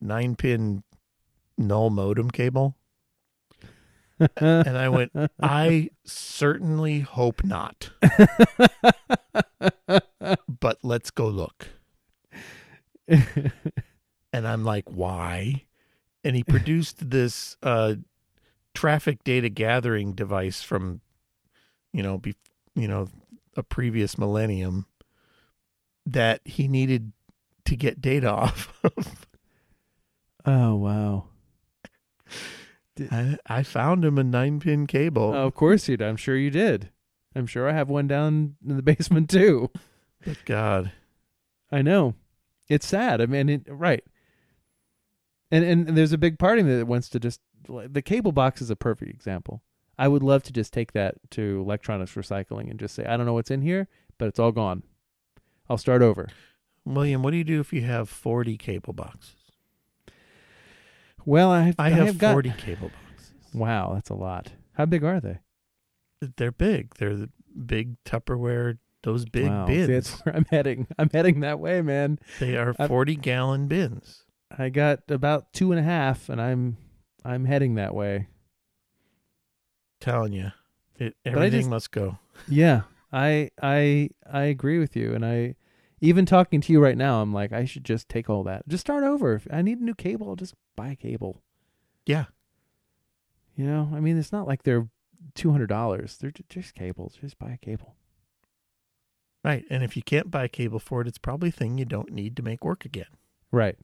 Speaker 2: nine pin null modem cable? And I went, I certainly hope not. but let's go look. And I'm like, why? And he produced this uh, traffic data gathering device from, you know, be, you know, a previous millennium that he needed to get data off of.
Speaker 1: oh wow.
Speaker 2: I, I found him a nine pin cable.
Speaker 1: Oh, of course you did. I'm sure you did. I'm sure I have one down in the basement too.
Speaker 2: But God,
Speaker 1: I know. It's sad. I mean, it, right. And and there's a big part of me that wants to just the cable box is a perfect example. I would love to just take that to electronics recycling and just say, I don't know what's in here, but it's all gone. I'll start over.
Speaker 2: William, what do you do if you have 40 cable boxes?
Speaker 1: Well, I've,
Speaker 2: I have,
Speaker 1: got
Speaker 2: 40 cable boxes.
Speaker 1: Wow, that's a lot. How big are they?
Speaker 2: They're big. They're the big Tupperware, those big
Speaker 1: wow. See,
Speaker 2: bins.
Speaker 1: that's where I'm heading. I'm heading that way, man.
Speaker 2: They are
Speaker 1: I've-
Speaker 2: 40 gallon bins.
Speaker 1: I got about two and a half, and I'm I'm heading that way.
Speaker 2: Telling you, it,
Speaker 1: I
Speaker 2: everything
Speaker 1: just-
Speaker 2: must go.
Speaker 1: Yeah, I I I agree with you, and I even talking to you right now, I'm like, I should just take all that, just start over. If I need a new cable, I'll just buy a cable.
Speaker 2: Yeah.
Speaker 1: You know, I mean, it's not like they're two hundred dollars. They're just cables. Just buy a cable.
Speaker 2: Right. And if you can't buy a cable for it, it's probably a thing you don't need to make work again.
Speaker 1: Right.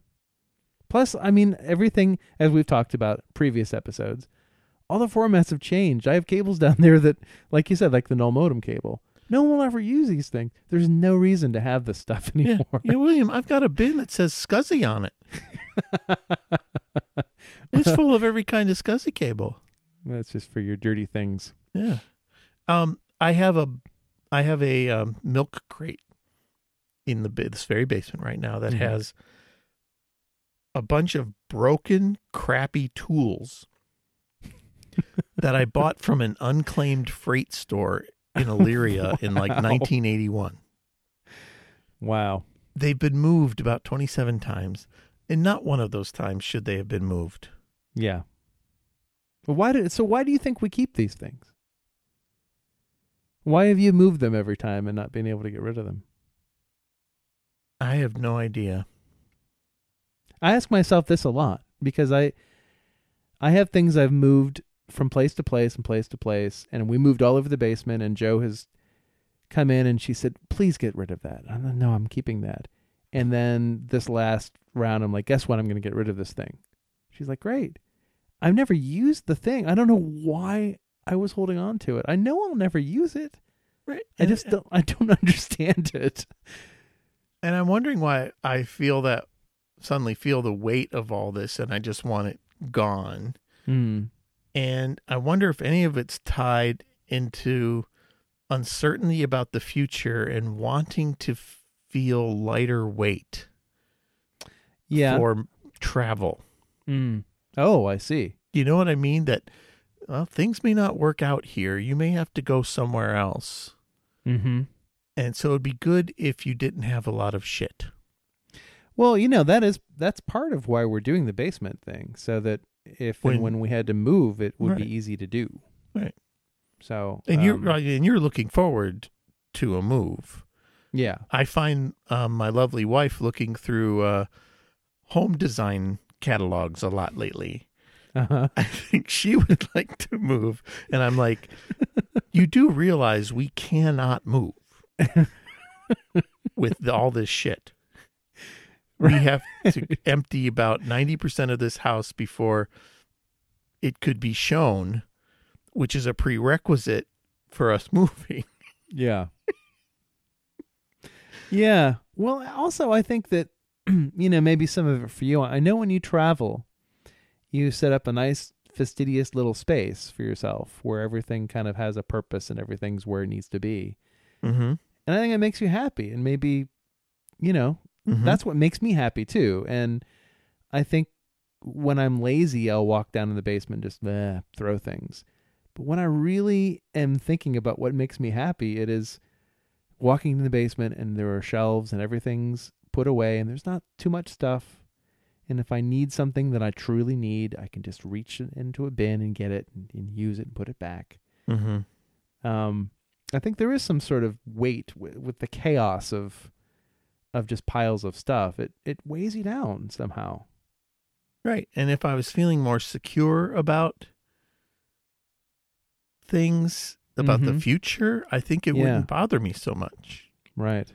Speaker 1: Plus, I mean, everything as we've talked about previous episodes, all the formats have changed. I have cables down there that, like you said, like the null modem cable. No one will ever use these things. There's no reason to have this stuff anymore.
Speaker 2: yeah, William, I've got a bin that says SCSI on it. it's full of every kind of SCSI cable.
Speaker 1: That's just for your dirty things.
Speaker 2: Yeah. Um, I have a, I have a um, milk crate in the this very basement right now that
Speaker 1: Mhm.
Speaker 2: has a bunch of broken, crappy tools that I bought from an unclaimed freight store in Elyria in like 1981.
Speaker 1: Wow.
Speaker 2: They've been moved about 27 times, and not one of those times should they have been moved.
Speaker 1: Yeah. But why do so why do you think we keep these things? Why have you moved them every time and not been able to get rid of them?
Speaker 2: I have no idea.
Speaker 1: I ask myself this a lot because I I have things I've moved from place to place and place to place and we moved all over the basement and Joe has come in and she said, "Please get rid of that." I'm like, "No, I'm keeping that." And then this last round I'm like, "Guess what? I'm going to get rid of this thing." She's like, "Great." I've never used the thing. I don't know why I was holding on to it. I know I'll never use it.
Speaker 2: Right.
Speaker 1: I just don't I don't understand it.
Speaker 2: And I'm wondering why I feel that suddenly feel the weight of all this and I just want it gone.
Speaker 1: Hmm.
Speaker 2: And I wonder if any of it's tied into uncertainty about the future and wanting to feel lighter weight
Speaker 1: Yeah.
Speaker 2: for travel.
Speaker 1: Mm. Oh, I see.
Speaker 2: You know what I mean? That well, things may not work out here. You may have to go somewhere else.
Speaker 1: Mm-hmm.
Speaker 2: And so it'd be good if you didn't have a lot of shit.
Speaker 1: Well, you know that is that's part of why we're doing the basement thing, so that if
Speaker 2: When-
Speaker 1: and when we had to move, it would
Speaker 2: Right.
Speaker 1: be easy to do.
Speaker 2: Right.
Speaker 1: So
Speaker 2: And you're
Speaker 1: um,
Speaker 2: right, and you're looking forward to a move.
Speaker 1: Yeah.
Speaker 2: I find um, my lovely wife looking through uh, home design catalogs a lot lately.
Speaker 1: Uh-huh.
Speaker 2: I think she would like to move, and I'm like, you do realize we cannot move with all this shit. We have to empty about 90% of this house before it could be shown, which is a prerequisite for us moving.
Speaker 1: Yeah. yeah. Well, also I think that you know maybe some of it for you. I know when you travel, you set up a nice fastidious little space for yourself where everything kind of has a purpose and everything's where it needs to be.
Speaker 2: Mm-hmm.
Speaker 1: And I think it makes you happy and maybe you know, that's what makes me happy too. And I think when I'm lazy, I'll walk down in the basement and just throw things. But when I really am thinking about what makes me happy, it is walking in the basement and there are shelves and everything's put away and there's not too much stuff. And if I need something that I truly need, I can just reach into a bin and get it and, and use it and put it back.
Speaker 2: Mm-hmm.
Speaker 1: Um, I think there is some sort of weight with, with the chaos of of just piles of stuff. It it weighs you down somehow.
Speaker 2: Right. And if I was feeling more secure about things about the
Speaker 1: Mhm.
Speaker 2: future, I think it
Speaker 1: Yeah.
Speaker 2: wouldn't bother me so much.
Speaker 1: Right.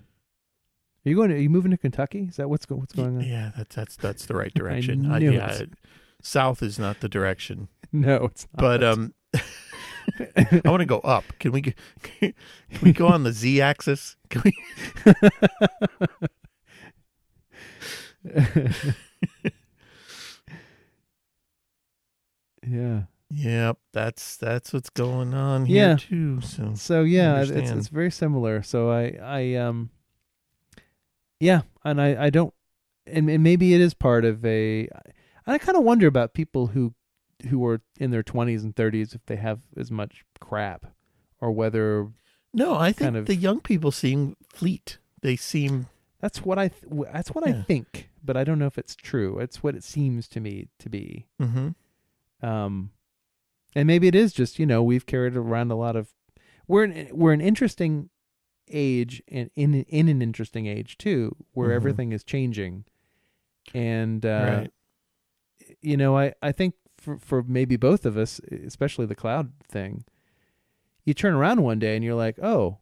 Speaker 1: Are you going? To, are you moving to Kentucky? Is that what's go, what's going on?
Speaker 2: Yeah, that's that's that's the right direction.
Speaker 1: I knew
Speaker 2: yeah,
Speaker 1: it.
Speaker 2: south is not the direction,
Speaker 1: No, it's not.
Speaker 2: but um, I want to go up. Can we can we go on the z axis? Can we?
Speaker 1: yeah.
Speaker 2: Yep, that's that's what's going on here
Speaker 1: Yeah.
Speaker 2: too. So
Speaker 1: So yeah, it's it's very similar. So I I um yeah, and I I don't and, and maybe it is part of a I kind of wonder about people who who are in their 20s and 30s if they have as much crap or whether
Speaker 2: no, I think
Speaker 1: kind of-
Speaker 2: the young people seem fleet. They seem
Speaker 1: that's what I th- that's what I think, but I don't know if it's true. It's what it seems to me to be.
Speaker 2: hmm
Speaker 1: Um and maybe it is just, you know, we've carried around a lot of we're in, we're an interesting age and in in an interesting age too where
Speaker 2: Mhm.
Speaker 1: everything is changing. And uh
Speaker 2: right.
Speaker 1: you know, I I think for for maybe both of us, especially the cloud thing, you turn around one day and you're like, "Oh,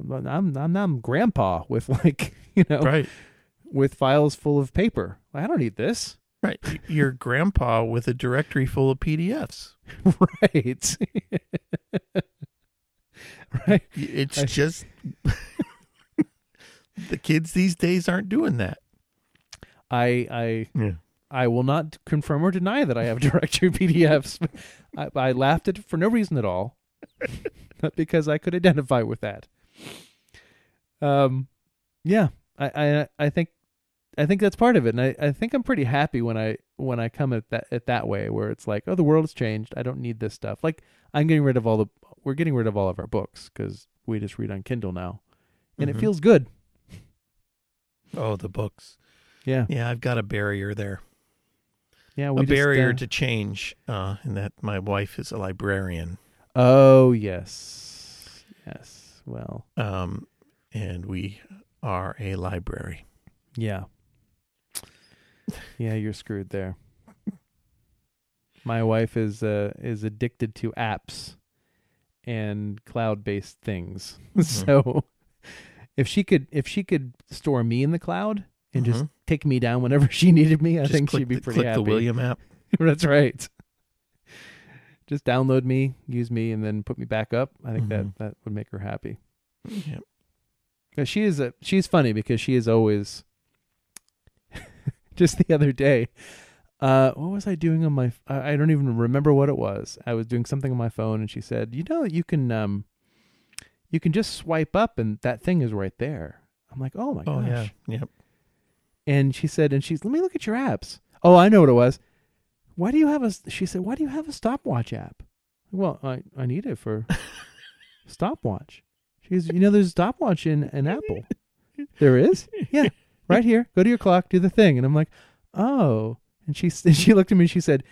Speaker 1: I'm I'm I'm grandpa with like, you know,
Speaker 2: Right.
Speaker 1: with files full of paper. I don't need this."
Speaker 2: Right. Your grandpa with a directory full of PDFs.
Speaker 1: right. right.
Speaker 2: It's
Speaker 1: I-
Speaker 2: just the kids these days aren't doing that.
Speaker 1: I I
Speaker 2: Yeah.
Speaker 1: I will not confirm or deny that I have directory PDFs. I, I laughed at it for no reason at all, not because I could identify with that. Um, yeah, I, I I think I think that's part of it, and I, I think I'm pretty happy when I when I come at that at that way, where it's like, oh, the world has changed. I don't need this stuff. Like I'm getting rid of all the we're getting rid of all of our books because we just read on Kindle now, and
Speaker 2: Mhm.
Speaker 1: it feels good.
Speaker 2: Oh, the books.
Speaker 1: Yeah,
Speaker 2: Yeah, I've got a barrier there.
Speaker 1: Yeah.
Speaker 2: a
Speaker 1: just,
Speaker 2: barrier
Speaker 1: uh,
Speaker 2: to change, uh, in that my wife is a librarian.
Speaker 1: Oh yes, yes. Well,
Speaker 2: Um, and we are a library.
Speaker 1: yeah, yeah. You're screwed there. My wife is uh is addicted to apps and cloud based things. so if she could if she could store me in the cloud and just
Speaker 2: Mhm.
Speaker 1: take me down whenever she needed me, I
Speaker 2: Just
Speaker 1: think
Speaker 2: click
Speaker 1: she'd be
Speaker 2: the,
Speaker 1: pretty
Speaker 2: click
Speaker 1: happy.
Speaker 2: the William app.
Speaker 1: That's right. Just download me, use me, and then put me back up. I think
Speaker 2: Mhm.
Speaker 1: that that would make her happy.
Speaker 2: Yeah.
Speaker 1: Yeah, she is a she's funny because she is always just the other day uh what was i doing on my I I don't even remember what it was i was doing something on my phone and she said you know you can um you can just swipe up and that thing is right there i'm like oh my
Speaker 2: Oh
Speaker 1: gosh
Speaker 2: yeah. Yep.
Speaker 1: And she said and she's let me look at your apps. Oh i know what it was. Why do you have a she said why do you have a stopwatch app? Well i i need it for stopwatch. She's you know there's a stopwatch in an apple. There is? Yeah right here. Go to your clock do the thing. And i'm like oh. And she s- she looked at me and she said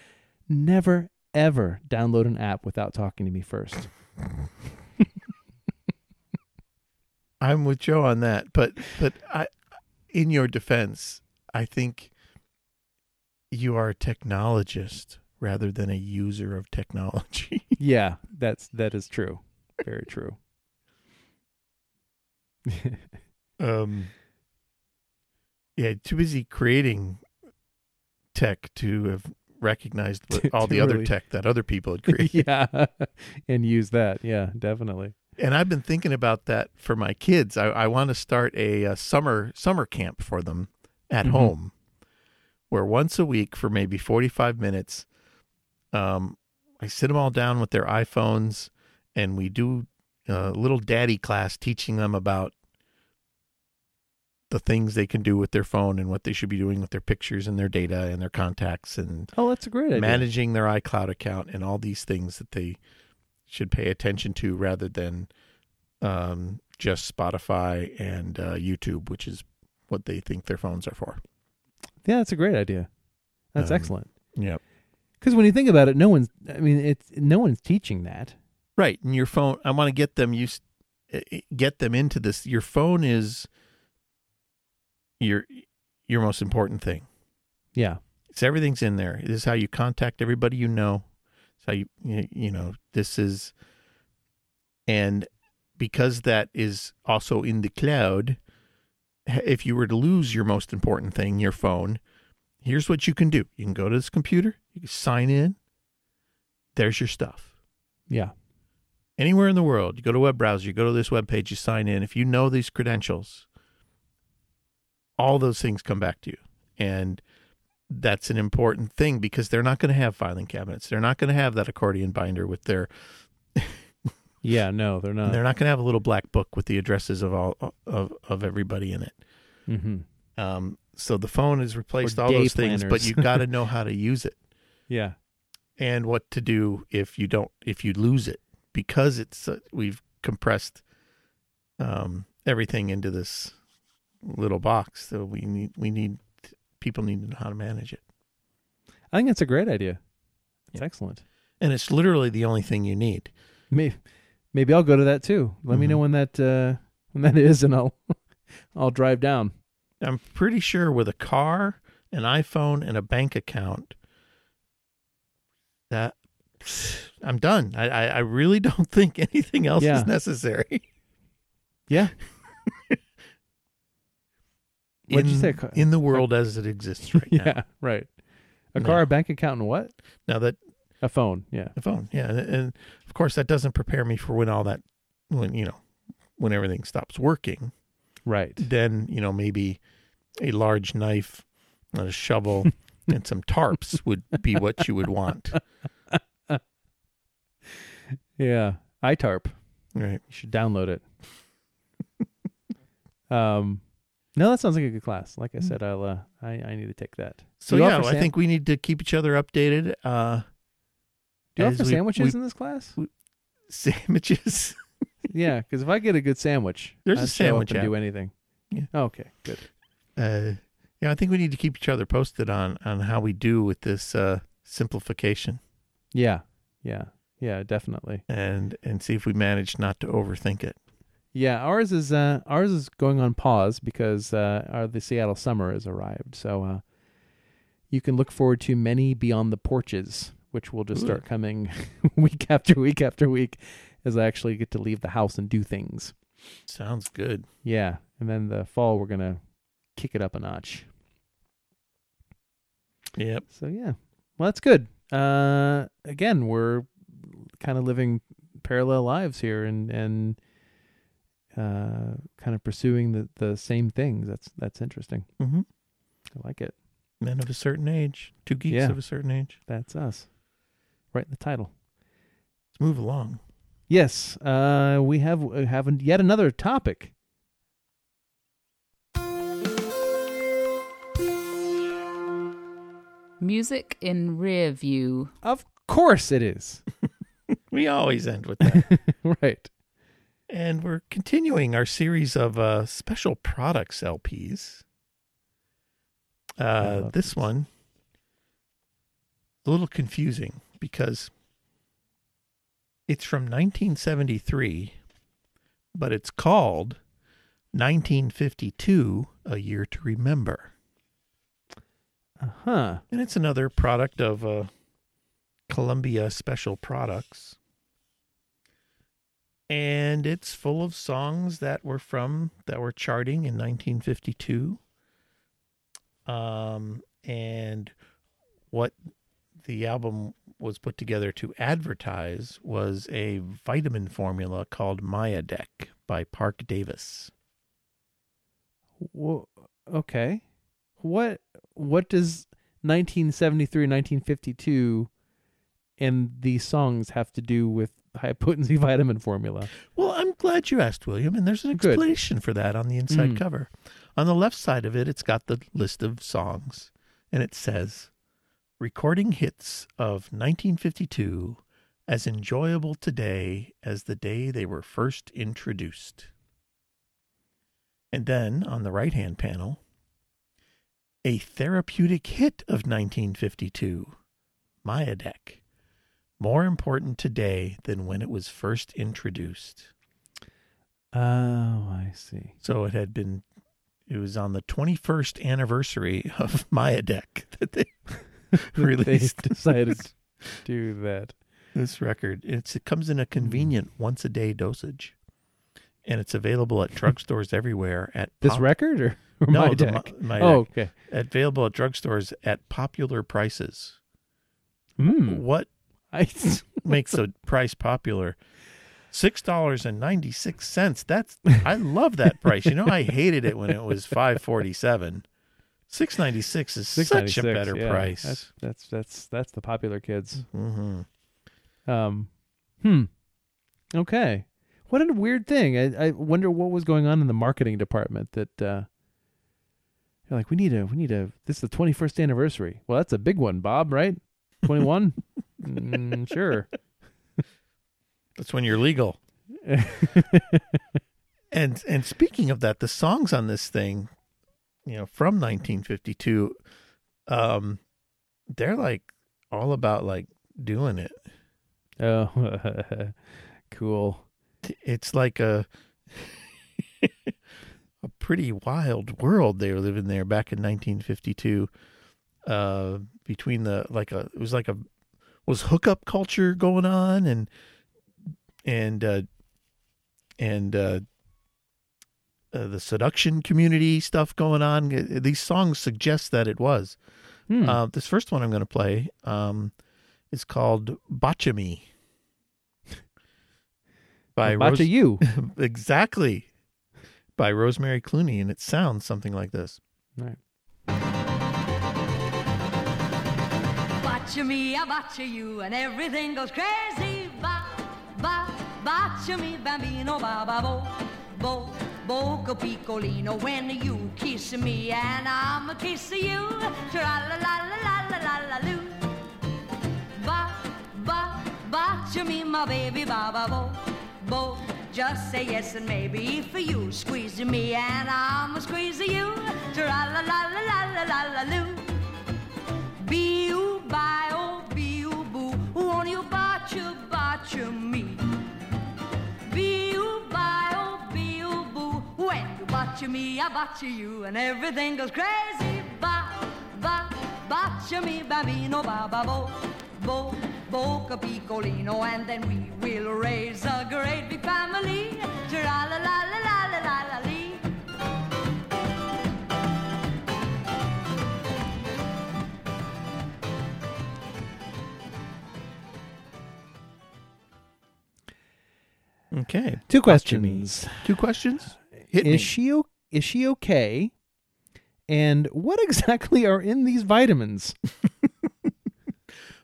Speaker 1: never ever download an app without talking to me first.
Speaker 2: I'm with Joe on that, but but I, in your defense, I think you are a technologist rather than a user of technology.
Speaker 1: yeah that's that is true very true
Speaker 2: um, yeah, too busy creating tech to have recognized all the other tech that other people had created.
Speaker 1: yeah and use that yeah definitely
Speaker 2: and I've been thinking about that for my kids. I, I want to start a, uh summer summer camp for them at
Speaker 1: Mhm.
Speaker 2: home, where once a week for maybe forty five minutes, um, I sit them all down with their iPhones, and we do a little daddy class teaching them about the things they can do with their phone and what they should be doing with their pictures and their data and their contacts and
Speaker 1: oh that's a great idea
Speaker 2: managing their iCloud account and all these things that they should pay attention to rather than um, just Spotify and uh, YouTube, which is what they think their phones are for.
Speaker 1: Yeah, that's a great idea. That's
Speaker 2: Um,
Speaker 1: excellent.
Speaker 2: Yep.
Speaker 1: Because when you think about it, no one's. I mean, it's no one's teaching that.
Speaker 2: Right. And your phone, I want to get them used, eh, eh, get them into this. Your phone is your your most important thing.
Speaker 1: Yeah,
Speaker 2: It's everything's in there. This is how you contact everybody you know. It's how you you know this is, and because that is also in the cloud. If you were to lose your most important thing, your phone, here's what you can do. You can go to this computer. You can sign in. There's your stuff.
Speaker 1: yeah,
Speaker 2: Anywhere in the world, you go to a web browser, you go to this web page, you sign in. If you know these credentials, all those things come back to you. And that's an important thing because they're not going to have filing cabinets. They're not going to have that accordion binder with their
Speaker 1: yeah. No, they're not.
Speaker 2: they're not going to have a little black book with the addresses of all of of everybody in it.
Speaker 1: mm-hmm.
Speaker 2: Um, so the phone has replaced
Speaker 1: Or
Speaker 2: all those things, but
Speaker 1: planners.
Speaker 2: you got to know how to use it
Speaker 1: Yeah,
Speaker 2: and what to do if you don't if you lose it because it's uh, we've compressed um, everything into this little box. So we need we need people need to know how to manage it,
Speaker 1: I think that's a great idea. It's
Speaker 2: Yeah.
Speaker 1: excellent.
Speaker 2: and it's literally the only thing you need.
Speaker 1: Maybe, maybe I'll go to that too. Let me
Speaker 2: Mhm.
Speaker 1: know when that uh, when that is, and I'll I'll drive down.
Speaker 2: I'm pretty sure with a car, an iPhone, and a bank account, that I'm done. I I, I really don't think anything else
Speaker 1: Yeah.
Speaker 2: is necessary.
Speaker 1: Yeah, What'd you
Speaker 2: in,
Speaker 1: say,
Speaker 2: in the world as it exists right now.
Speaker 1: yeah, right. A
Speaker 2: No.
Speaker 1: car, a bank account, and what?
Speaker 2: Now that
Speaker 1: A phone. Yeah.
Speaker 2: the phone, yeah, and, and of course that doesn't prepare me for when all that, when you know, when everything stops working.
Speaker 1: Right.
Speaker 2: Then you know maybe a large knife, a shovel, and some tarps would be what you would want.
Speaker 1: Yeah. iTarp.
Speaker 2: Right.
Speaker 1: You should download it. um, no, that sounds like a good class. Like I
Speaker 2: Mm.
Speaker 1: said, I'll uh, I I need to take that.
Speaker 2: So yeah, I think we need to keep each other updated. Uh,
Speaker 1: Do you offer
Speaker 2: we-
Speaker 1: sandwiches
Speaker 2: we-
Speaker 1: in this class?
Speaker 2: sandwiches.
Speaker 1: yeah, because if I get a good sandwich,
Speaker 2: There's a
Speaker 1: I'd show up
Speaker 2: sandwich
Speaker 1: and do anything.
Speaker 2: Yeah.
Speaker 1: Okay. Good.
Speaker 2: Uh, yeah, I think we need to keep each other posted on on how we do with this uh, simplification,
Speaker 1: Yeah. Yeah. Yeah. Definitely.
Speaker 2: and and see if we manage not to overthink it.
Speaker 1: Yeah. Ours is uh ours is going on pause because uh our, the Seattle summer has arrived. So uh, you can look forward to many beyond the porches, which will just
Speaker 2: Ooh.
Speaker 1: start coming week after week after week, as I actually get to leave the house and do things.
Speaker 2: Sounds good.
Speaker 1: Yeah, and then the fall we're gonna kick it up a notch.
Speaker 2: Yep.
Speaker 1: So yeah, well that's good. Uh, again, we're kind of living parallel lives here, and and uh, kind of pursuing the the same things. That's that's interesting.
Speaker 2: Mm-hmm.
Speaker 1: I like it.
Speaker 2: Men of a certain age, two geeks
Speaker 1: Yeah.
Speaker 2: of a certain age.
Speaker 1: That's us. Right in the title.
Speaker 2: Let's move along.
Speaker 1: Yes, uh, we have we have yet another topic.
Speaker 3: Music in rear view.
Speaker 1: Of course, it is.
Speaker 2: We always end with that.
Speaker 1: right.
Speaker 2: And we're continuing our series of uh, special products LPs. Uh, this
Speaker 1: these.
Speaker 2: one a little confusing because it's from 1973, but it's called 1952: A Year to Remember,
Speaker 1: Uh huh.
Speaker 2: and it's another product of uh, Columbia Special Products. And it's full of songs that were from that were charting in 1952. Um, and what the album was put together to advertise was a vitamin formula called Myadec by Park Davis.
Speaker 1: Well, okay. What what does 1973 1952 and these songs have to do with high potency vitamin formula?
Speaker 2: Well, I'm glad you asked, William, and there's an
Speaker 1: Good.
Speaker 2: explanation for that on the inside
Speaker 1: Mm.
Speaker 2: cover. On the left side of it, it's got the list of songs, and it says, Recording hits of 1952 as enjoyable today as the day they were first introduced. And then on the right hand panel, a therapeutic hit of 1952, Myadec. More important today than when it was first introduced.
Speaker 1: Oh, I see.
Speaker 2: So it had been, it was on the 21st anniversary of Myadec that they released
Speaker 1: they decided to do that.
Speaker 2: this record. It's, it comes in a convenient once a day dosage. And it's available at drugstores everywhere at
Speaker 1: This
Speaker 2: pop-
Speaker 1: record or, or
Speaker 2: no,
Speaker 1: my
Speaker 2: the
Speaker 1: deck?
Speaker 2: Ma- Myadec.
Speaker 1: oh, okay.
Speaker 2: available at drugstores at popular prices.
Speaker 1: Hmm.
Speaker 2: What
Speaker 1: I
Speaker 2: makes a price popular? Six dollars and ninety six cents. That's I love that price. You know, I hated it when it was five forty seven. Six ninety six is such a better
Speaker 1: yeah.
Speaker 2: price.
Speaker 1: That's that's that's that's the popular kids.
Speaker 2: hmm
Speaker 1: Um, hmm. Okay. What a weird thing. I, I wonder what was going on in the marketing department that uh you're like, we need a we need a this is the twenty first anniversary. Well that's a big one, Bob, right? Twenty one? mm, sure.
Speaker 2: That's when you're legal. And and speaking of that, the songs on this thing, you know, from 1952, um, they're like all about like doing it.
Speaker 1: oh cool.
Speaker 2: It's like a a pretty wild world they were living there back in 1952. Uh, between the like a it was like a was hookup culture going on and and uh, and uh, uh, the seduction community stuff going on. These songs suggest that it was.
Speaker 1: Hmm.
Speaker 2: Uh, this first one I'm going to play um, is called Botch-a-Me. By
Speaker 1: Bacha
Speaker 2: Rose-
Speaker 1: you.
Speaker 2: exactly by Rosemary Clooney, and it sounds something like this.
Speaker 1: Right.
Speaker 4: Watch me, I watch you, and everything goes crazy. Ba, ba, watch me, bambino, ba, ba, bo, bo, boco piccolino. When you kiss me, and I'm a kiss you. Tra la la la la la la la loo. Ba, ba, watch me, my baby, ba, ba, bo, bo. Just say yes and maybe for you. Squeeze me, and I'm a squeeze you. Tra la la la la la la la loo. Biu bio biu boo, won't you botcha botcha me? Biu bio biu boo, when you botcha me, I botcha you, and everything goes crazy. Ba ba botcha me, bambino, ba ba bo bo boca piccolino, and then we will raise a great big family. Tra la la la la la la la
Speaker 2: Okay.
Speaker 1: Two questions.
Speaker 2: Two questions? Hit me.
Speaker 1: Is she o- is she okay? And what exactly are in these vitamins?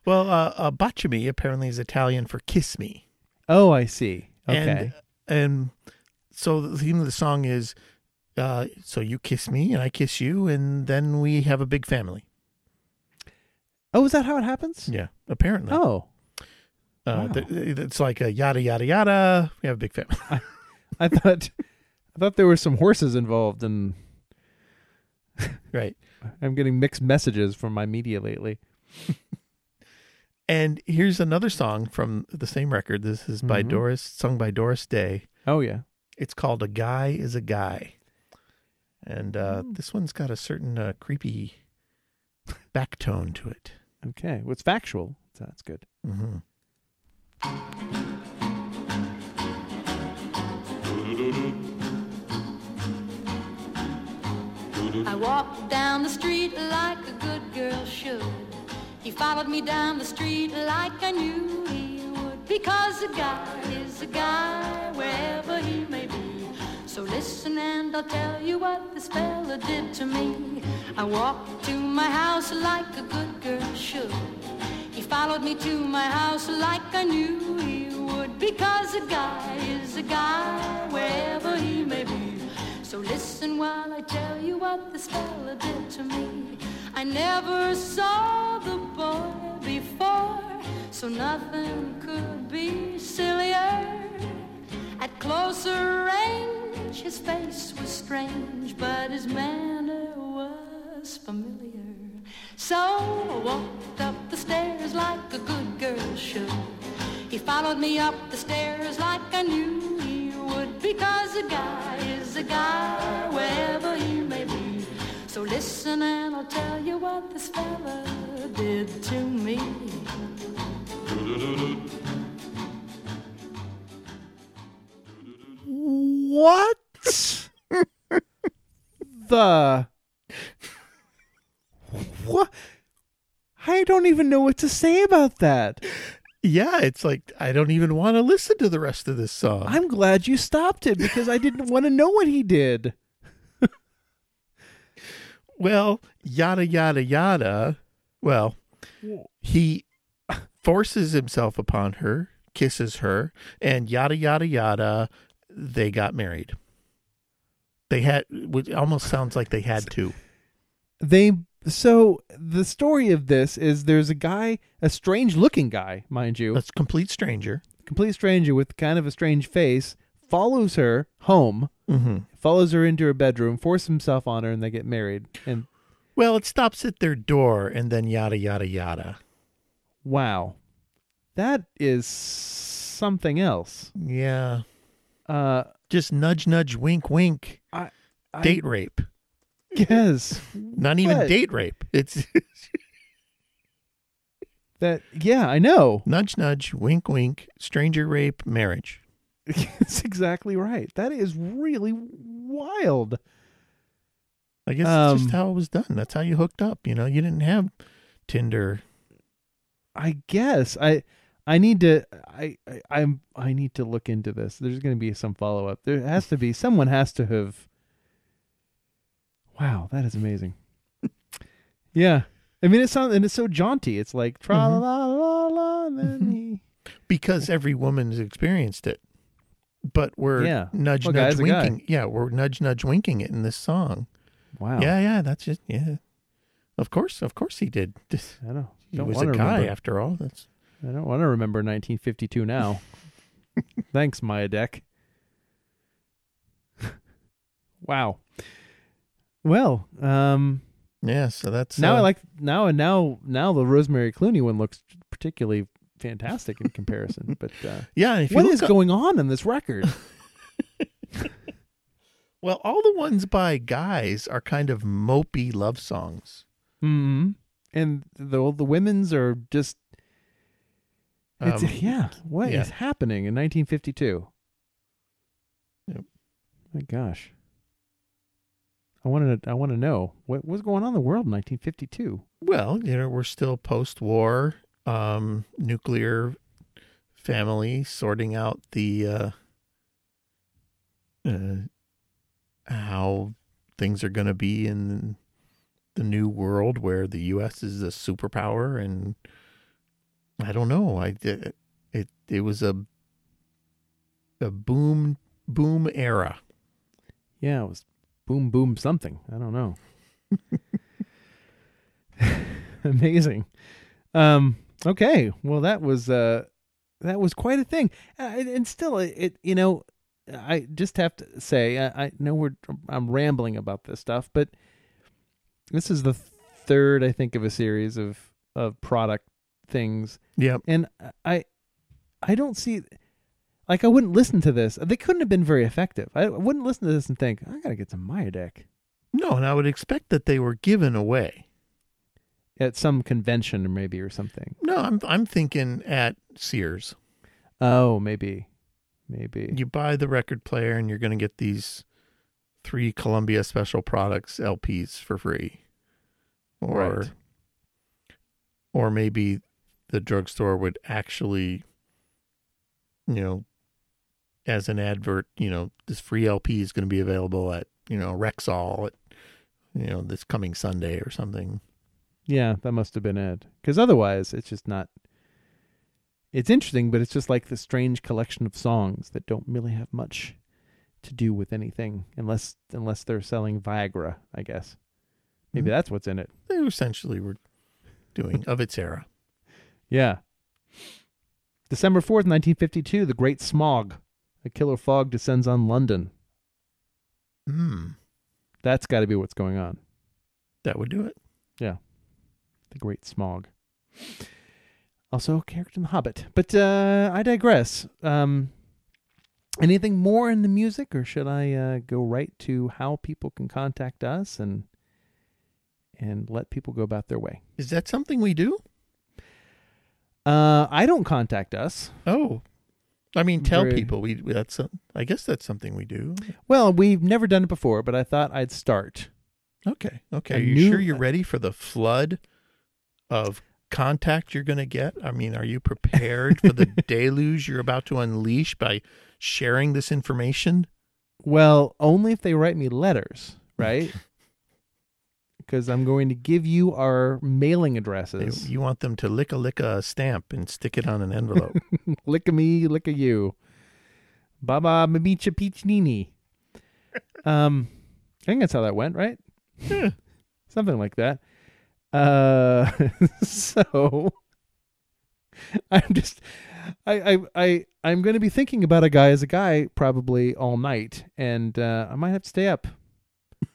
Speaker 2: Well, uh, uh, Botch-a-Me apparently is Italian for kiss me.
Speaker 1: Oh, I see. Okay.
Speaker 2: And, and so the theme of the song is uh, so you kiss me and I kiss you, and then we have a big family.
Speaker 1: oh, is that how it happens?
Speaker 2: Yeah, apparently.
Speaker 1: Oh,
Speaker 2: Uh,
Speaker 1: wow.
Speaker 2: th- it's like a yada, yada, yada. We have a big family.
Speaker 1: I thought I thought there were some horses involved, and
Speaker 2: right.
Speaker 1: I'm getting mixed messages from my media lately.
Speaker 2: And here's another song from the same record. This is by
Speaker 1: Mhm.
Speaker 2: Doris, sung by Doris Day.
Speaker 1: Oh yeah.
Speaker 2: It's called A Guy is a Guy. And uh,
Speaker 1: Mm.
Speaker 2: this one's got a certain uh, creepy back tone to it.
Speaker 1: Okay. Well, it's factual. So that's good.
Speaker 2: hmm
Speaker 4: I walked down the street like a good girl should. He followed me down the street like I knew he would. Because a guy is a guy wherever he may be. So listen and I'll tell you what this fella did to me. I walked to my house like a good girl should. He followed me to my house like I knew he would. Because a guy is a guy wherever he may be. So listen while I tell you what this fella did to me. I never saw the boy before, so nothing could be sillier. At closer range, his face was strange, but his manner was familiar. So I walked up the stairs like a good girl should. He followed me up the stairs like I knew he would, because a guy is a guy wherever he may be. So listen and I'll tell you what this fella did to me.
Speaker 1: What? the I don't even know what to say about that.
Speaker 2: Yeah, it's like I don't even want to listen to the rest of this song.
Speaker 1: I'm glad you stopped it because I didn't want to know what he did.
Speaker 2: well, yada yada yada. Well, he forces himself upon her, kisses her, and yada yada yada. They got married. They had. It almost sounds like they had to.
Speaker 1: They so the story of this is there's a guy, a strange looking guy, mind you,
Speaker 2: A complete stranger.
Speaker 1: complete stranger with kind of a strange face, follows her home,
Speaker 2: Mm-hmm.
Speaker 1: follows her into her bedroom, forces himself on her, and they get married. And
Speaker 2: Well, it stops at their door, and then yada yada yada.
Speaker 1: wow, that is something else.
Speaker 2: Yeah,
Speaker 1: Uh,
Speaker 2: just nudge nudge, wink wink.
Speaker 1: I, I
Speaker 2: Date rape.
Speaker 1: Yes,
Speaker 2: Not even
Speaker 1: What?
Speaker 2: date rape. It's
Speaker 1: that. Yeah, I know.
Speaker 2: nudge nudge, wink wink, stranger rape, marriage.
Speaker 1: That's exactly right. That is really wild.
Speaker 2: I guess it's
Speaker 1: Um,
Speaker 2: just how it was done. That's how you hooked up. You know, you didn't have Tinder.
Speaker 1: I guess I I need to I, I I'm I need to look into this. There's going to be some follow up. There has to be someone has to have. Wow, that is amazing. yeah, I mean it sounds and it's so jaunty. It's like tra mm-hmm. la la la la, and then he.
Speaker 2: because every woman has experienced it. But we're
Speaker 1: Yeah.
Speaker 2: nudge
Speaker 1: Well,
Speaker 2: nudge
Speaker 1: guy's a guy.
Speaker 2: winking. Yeah, we're nudge nudge winking it in this song.
Speaker 1: Wow.
Speaker 2: Yeah, yeah, that's just yeah. Of course, of course he did.
Speaker 1: I don't.
Speaker 2: He
Speaker 1: Don't
Speaker 2: was a guy
Speaker 1: remember.
Speaker 2: after all. That's
Speaker 1: I don't want to remember 1952 now. Thanks, Myadec. wow. Well, um,
Speaker 2: yeah. So that's
Speaker 1: now
Speaker 2: uh,
Speaker 1: I like now and now now the Rosemary Clooney one looks particularly fantastic in comparison. but uh,
Speaker 2: Yeah,
Speaker 1: what
Speaker 2: up-
Speaker 1: going on in this record?
Speaker 2: well, all the ones by guys are kind of mopey love songs.
Speaker 1: hmm And the the women's are just it's
Speaker 2: Um,
Speaker 1: yeah. What is
Speaker 2: yeah.
Speaker 1: happening in 1952?
Speaker 2: Yep.
Speaker 1: My gosh. I wanted to, I want to know what was going on in the world in 1952.
Speaker 2: Well, you know, we're still post-war, um, nuclear family sorting out the uh, uh, how things are going to be in the new world where the U.S. is a superpower, and I don't know. I it it, it was a a boom boom era.
Speaker 1: Yeah, it was boom boom something. I don't know. Amazing. Um okay, well that was uh that was quite a thing. Uh, and, and still it, it you know I just have to say I, I know we're I'm rambling about this stuff, but this is the third I think of a series of of product things
Speaker 2: Yep.
Speaker 1: and I I don't see like I wouldn't listen to this. They couldn't have been very effective. I wouldn't listen to this and think I got to get some Myadec
Speaker 2: No, and I would expect that they were given away.
Speaker 1: at some convention or maybe or something.
Speaker 2: No, I'm I'm thinking at Sears.
Speaker 1: Oh, maybe, maybe.
Speaker 2: You buy the record player and you're going to get these three Columbia special products LPs for free. Or
Speaker 1: Right.
Speaker 2: or maybe the drugstore would actually you know as an advert, you know, this free LP is going to be available at, you know, Rexall at you know, this coming Sunday or something.
Speaker 1: Yeah, that must have been it. Because otherwise, it's just not. It's interesting, but it's just like the strange collection of songs that don't really have much to do with anything, unless unless they're selling Viagra. I guess maybe
Speaker 2: Mhm.
Speaker 1: that's what's in it.
Speaker 2: They essentially were doing of its era.
Speaker 1: Yeah. December fourth, nineteen fifty-two. The Great Smog. A killer fog descends on London.
Speaker 2: Hmm.
Speaker 1: That's got to be what's going on.
Speaker 2: That would do it. Yeah.
Speaker 1: The Great Smog. Also character in The Hobbit. But uh, I digress. Um, anything more in the music, or should I uh, go right to how people can contact us and and let people go about their way?
Speaker 2: Is that something we do?
Speaker 1: Uh, I don't contact us.
Speaker 2: Oh, I mean, tell people we that's some, I guess that's something we do.
Speaker 1: Well, we've never done it before, but I thought I'd start.
Speaker 2: Okay, okay.
Speaker 1: A
Speaker 2: Are you sure you're ready for the flood of contact you're going to get? I mean, are you prepared for the deluge you're about to unleash by sharing this information?
Speaker 1: Well, only if they write me letters, right? Because I'm going to give you our mailing addresses.
Speaker 2: You want them to lick a lick a stamp and stick it on an envelope.
Speaker 1: lick a me, lick a you. Baba Mamicha Peachnini. Um, I think that's how that went, right? Something like that. Uh, so I'm just, I, I, I, I'm going to be thinking about a guy as a guy probably all night, and uh, I might have to stay up.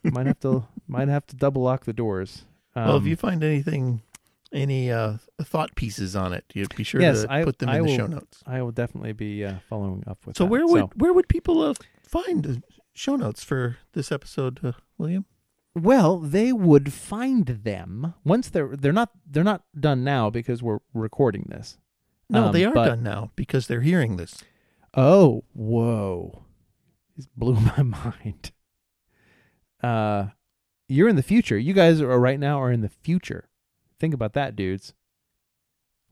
Speaker 1: might have to, might have to double lock the doors. Um,
Speaker 2: well, if you find anything, any uh, thought pieces on it, you'd be sure
Speaker 1: Yes,
Speaker 2: to
Speaker 1: I-
Speaker 2: put them
Speaker 1: I
Speaker 2: in the show notes.
Speaker 1: I will definitely be uh, following up with.
Speaker 2: So
Speaker 1: that.
Speaker 2: where would where would people uh, find the show notes for this episode, uh, William?
Speaker 1: Well, they would find them once they're they're not they're not done now because we're recording this.
Speaker 2: No,
Speaker 1: Um,
Speaker 2: they are
Speaker 1: but-
Speaker 2: done now because they're hearing this.
Speaker 1: Oh, whoa! This blew my mind. Uh, you're in the future. You guys are right now are in the future. Think about that, dudes.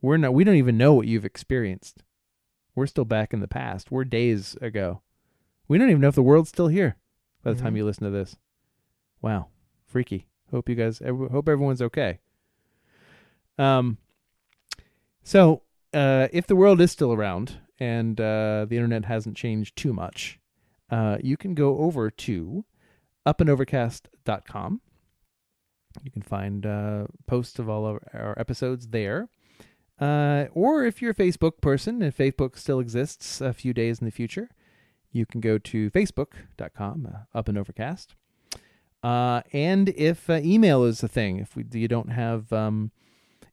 Speaker 1: We're not. We don't even know what you've experienced. We're still back in the past. We're days ago. We don't even know if the world's still here by the time
Speaker 2: Mhm.
Speaker 1: you listen to this. Wow, freaky. Hope you guys. Hope everyone's okay. Um. So, uh, if the world is still around and uh, the internet hasn't changed too much, uh, you can go over to upandovercast.com. You can find uh, posts of all of our episodes there. Uh, or if you're a Facebook person, if Facebook still exists a few days in the future, you can go to facebook.com, uh, up and overcast. Uh, and if uh, email is a thing, if we, you don't have um,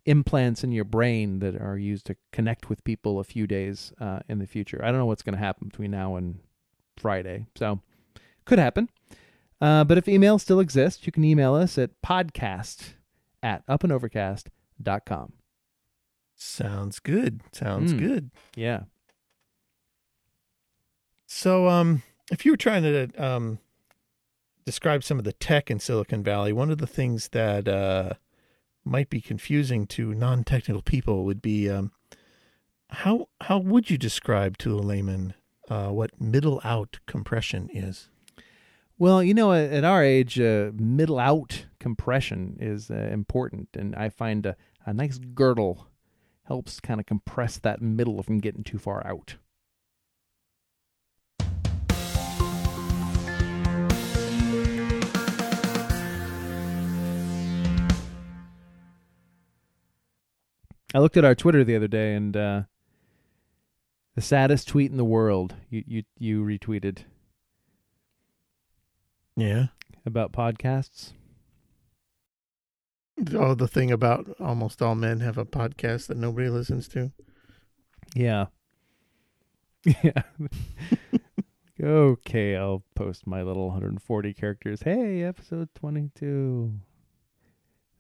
Speaker 1: implants in your brain that are used to connect with people a few days uh, in the future, I don't know what's going to happen between now and Friday. So, could happen. Uh, but if email still exists, you can email us at podcast at upandovercast.com.
Speaker 2: Sounds good. Sounds
Speaker 1: Mm.
Speaker 2: good.
Speaker 1: Yeah.
Speaker 2: So, um, if you were trying to um, describe some of the tech in Silicon Valley, one of the things that uh, might be confusing to non-technical people would be um, how how would you describe to a layman uh, what middle out compression is?
Speaker 1: Well, you know, at, our age, uh, middle out compression is uh, important, and I find a, a nice girdle helps kind of compress that middle from getting too far out. I looked at our Twitter the other day, and uh, the saddest tweet in the world you you you retweeted
Speaker 2: Yeah.
Speaker 1: about podcasts.
Speaker 2: Oh, the thing about almost all men have a podcast that nobody listens to.
Speaker 1: Yeah. Yeah. okay, I'll post my little 140 characters. Hey, episode 22.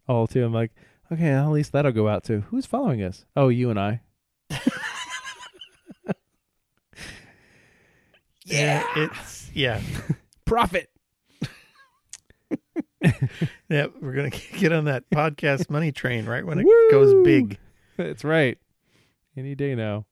Speaker 1: All to I'm like, okay, at least that'll go out to who's following us? Oh, you and I.
Speaker 2: Yeah, it's yeah,
Speaker 1: Profit.
Speaker 2: yeah. We're gonna get on that podcast money train right when it
Speaker 1: Woo!
Speaker 2: goes big.
Speaker 1: That's right. Any day now.